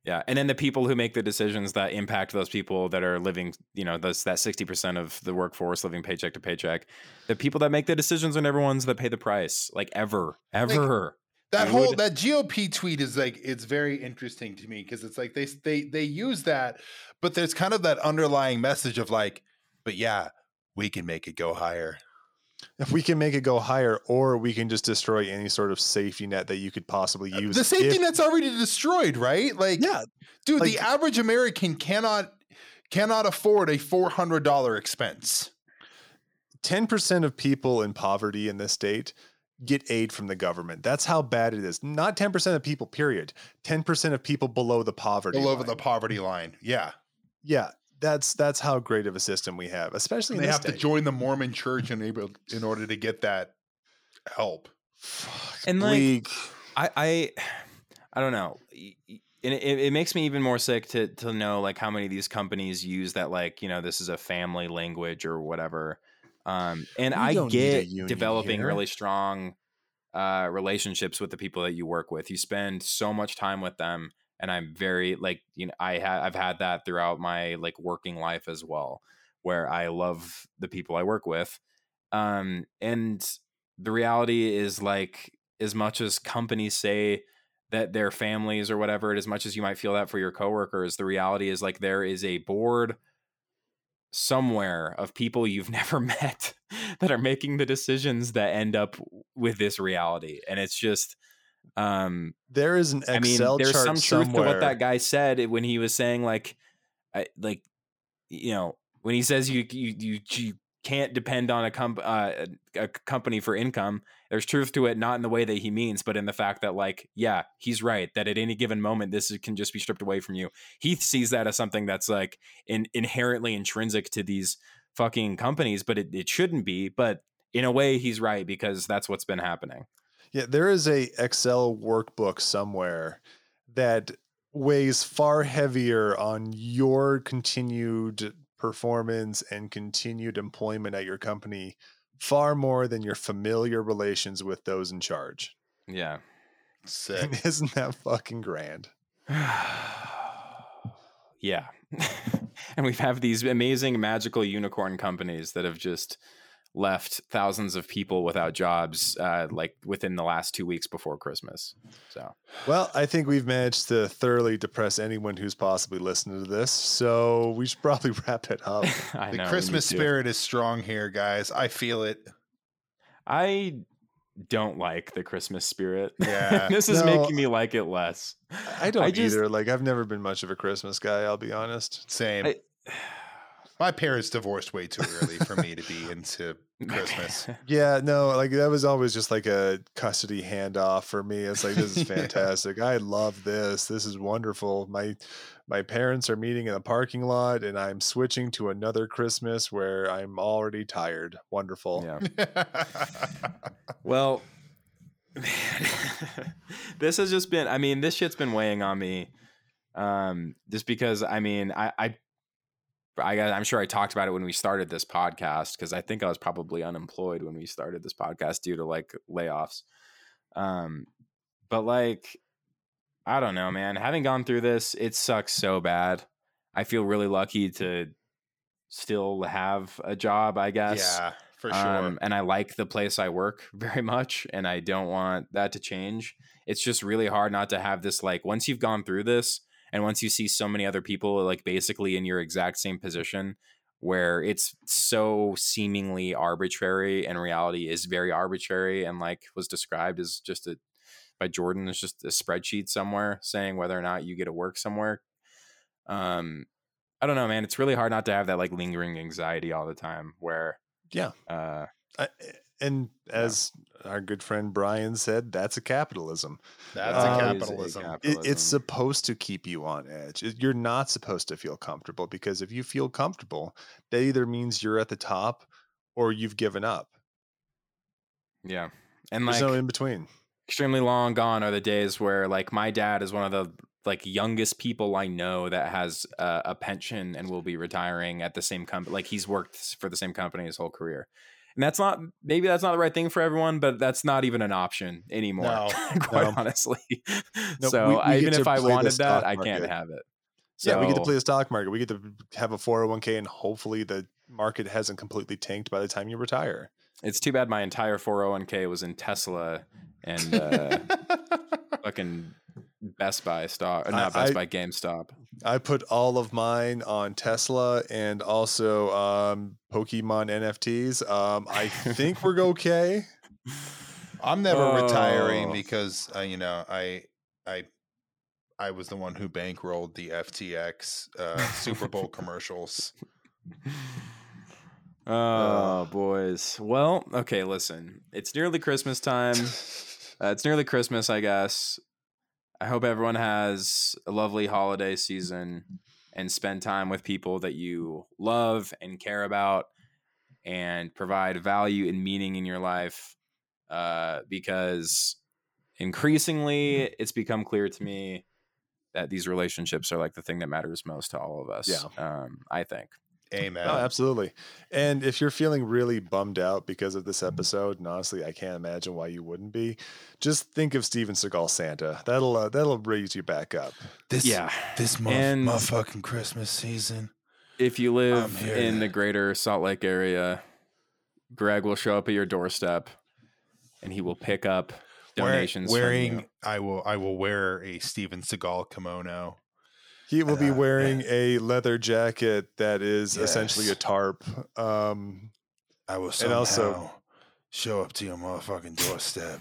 Yeah, and then the people who make the decisions that impact those people that are living, you know, those that sixty percent of the workforce living paycheck to paycheck, the people that make the decisions are never ones that pay the price, like ever, ever. That whole that GOP tweet is like it's very interesting to me because it's like they they they use that, but there's kind of that underlying message of like, but yeah, we can make it go higher. If we can make it go higher, or we can just destroy any sort of safety net that you could possibly uh, use. The safety if- net's already destroyed, right? Like, Yeah, dude, like- the average American cannot cannot afford a four hundred dollar expense. 10% of people in poverty in this state get aid from the government. That's how bad it is. Not 10% of people, period. 10% of people below the poverty. Below line. the poverty line. Yeah. Yeah, that's that's how great of a system we have, especially And in they this have to join the Mormon church in able in order to get that help. Fuck, And, like. I, I, I don't know. Y- y- And it, it makes me even more sick to to know like how many of these companies use that like you know this is a family language or whatever. Um, and We I don't need a get developing here. really strong uh, relationships with the people that you work with. You spend so much time with them, and I'm very like you know I ha- I've had that throughout my like working life as well, where I love the people I work with. Um, and the reality is like as much as companies say that their families or whatever, as much as you might feel that for your coworkers, the reality is like there is a board somewhere of people you've never met that are making the decisions that end up with this reality. And it's just um there is an I mean, there's some truth somewhere. to what that guy said when he was saying like, I, like, you know, when he says you you you, you can't depend on a, comp- uh, a company for income. There's truth to it, not in the way that he means, but in the fact that like, yeah, he's right that at any given moment this is- can just be stripped away from you. He sees that as something that's like in, inherently intrinsic to these fucking companies, but it, it shouldn't be. But in a way, he's right because that's what's been happening. Yeah, there is a Excel workbook somewhere that weighs far heavier on your continued performance and continued employment at your company far more than your familiar relations with those in charge. Yeah. Sick. And isn't that fucking grand? yeah. and we have these amazing magical unicorn companies that have just left thousands of people without jobs uh, like within the last two weeks before Christmas. So Well, I think we've managed to thoroughly depress anyone who's possibly listening to this, so we should probably wrap it up. I The know, Christmas spirit is strong here, guys. I feel it. I don't like the Christmas spirit. Yeah. this is No. making me like it less. I don't I just- either. Like I've never been much of a Christmas guy, I'll be honest. Same. I- My parents divorced way too early for me to be into Christmas. Yeah, no, like that was always just like a custody handoff for me. It's like this is fantastic. I love this. This is wonderful. My my parents are meeting in a parking lot and I'm switching to another Christmas where I'm already tired. Wonderful. yeah. Well, this has just been. I mean, this shit's been weighing on me. Um, just because I mean, I, I, I got, I'm sure I talked about it when we started this podcast because I think I was probably unemployed when we started this podcast due to like layoffs. Um, but like, I don't know, man. Having gone through this, it sucks so bad. I feel really lucky to still have a job. I guess. yeah, for sure. Um, and I like the place I work very much, and I don't want that to change. It's just really hard not to have this like once you've gone through this, and once you see so many other people like basically in your exact same position, where it's so seemingly arbitrary, and reality is very arbitrary, and like was described as just a by Jordan is just a spreadsheet somewhere saying whether or not you get to work somewhere. Um, I don't know, man. It's really hard not to have that like lingering anxiety all the time where Yeah. uh I, and as our good friend Brian said, that's a capitalism. That's Uh, a It is capitalism. It, it's supposed to keep you on edge. It- You're not supposed to feel comfortable because if you feel comfortable, that either means you're at the top or you've given up. yeah. And There's like no in between. extremely long gone are the days where like my dad is one of the like youngest people I know that has uh, a pension and will be retiring at the same company. Like he's worked for the same company his whole career. And that's not maybe that's not the right thing for everyone, but that's not even an option anymore. No, quite no. honestly. No, so we- we I, even if I wanted that, stock I can't have it. yeah, we get to play the stock market. We get to have a 401k and hopefully the market hasn't completely tanked by the time you retire. It's too bad my entire 401k was in Tesla and uh, fucking Best Buy stock, not Best I- Buy, GameStop. I put all of mine on Tesla and also um, Pokemon NFTs. Um, I think we're okay. I'm never retiring Oh. because uh, you know I I I was the one who bankrolled the FTX uh, Super Bowl commercials. Oh, boys. Well, okay, listen. It's nearly Christmas time. Uh, it's nearly Christmas, I guess. I hope everyone has a lovely holiday season and spend time with people that you love and care about and provide value and meaning in your life. Uh, because increasingly, it's become clear to me that these relationships are like the thing that matters most to all of us. Yeah. Um, I think. Amen. Oh, absolutely. And if you're feeling really bummed out because of this episode, and honestly, I can't imagine why you wouldn't be. Just think of Steven Seagal Santa. That'll uh, that'll raise you back up. This Yeah. this month, And- motherfucking Christmas season. if you live in the greater Salt Lake area, Greg will show up at your doorstep and he will pick up Wear- donations from wearing you. I will I will wear a Steven Seagal kimono. He will be Uh, wearing a leather jacket that is essentially a tarp. Um, I will And also- show up to your motherfucking doorstep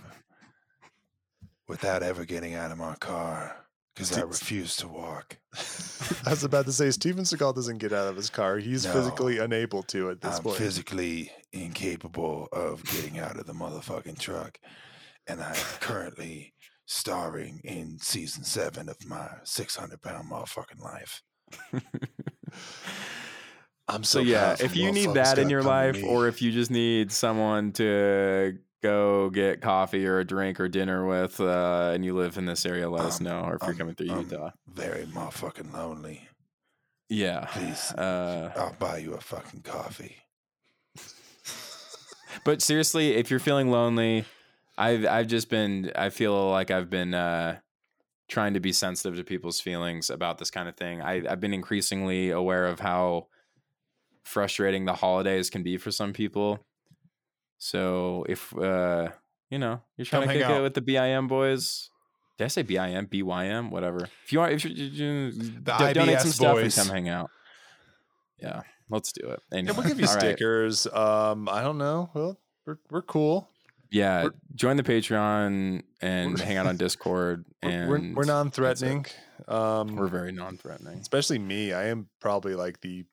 without ever getting out of my car because I refuse to walk. I was about to say Steven Seagal doesn't get out of his car. He's No. physically unable to at this I'm point. physically incapable of getting out of the motherfucking truck, and I'm currently starring in season seven of my 600 pound motherfucking life. I'm So so, yeah, if you need that in your life, or if you just need someone to go get coffee or a drink or dinner with, uh, and you live in this area, let us Um, know. Or if you're um, coming through um, Utah, Very motherfucking lonely. yeah. Please, Uh, I'll buy you a fucking coffee. but seriously, if you're feeling lonely, I've I've just been I feel like I've been uh, trying to be sensitive to people's feelings about this kind of thing. I, I've been increasingly aware of how frustrating the holidays can be for some people. So if uh, you know you're trying to hang kick it with the BIM boys. Did I say BIM, BYM, whatever? If you want, if you, you, you do- donate some stuff and come hang out. Yeah, let's do it. yeah, we'll give you all right. stickers. Um, I don't know. Well, we're we're cool. Yeah, We're- join the Patreon and hang out on Discord. And we're, we're non-threatening. Um, We're very non-threatening. especially me. I am probably like the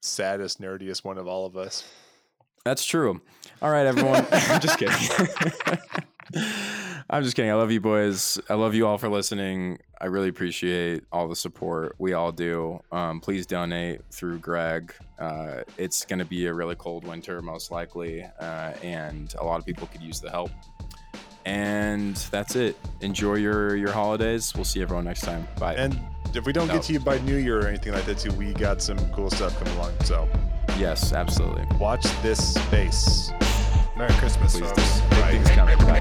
saddest, nerdiest one of all of us. That's true. All right, everyone. I'm just kidding. I'm just kidding. I love you, boys. I love you all for listening. I really appreciate all the support. We all do. Um, please donate through Greg. Uh, it's going to be a really cold winter, most likely, uh, and a lot of people could use the help. And that's it. Enjoy your your holidays. We'll see everyone next time. Bye. And if we don't No. get to you by New Year or anything like that, too, we got some cool stuff coming along. So yes, absolutely. watch this space. Merry Christmas, Please folks. Do. Big things coming. Bye.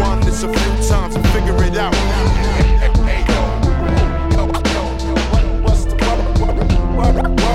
One this a few times and figure it out. Hey, hey, hey, yo. Yo, yo, yo. What, what's the?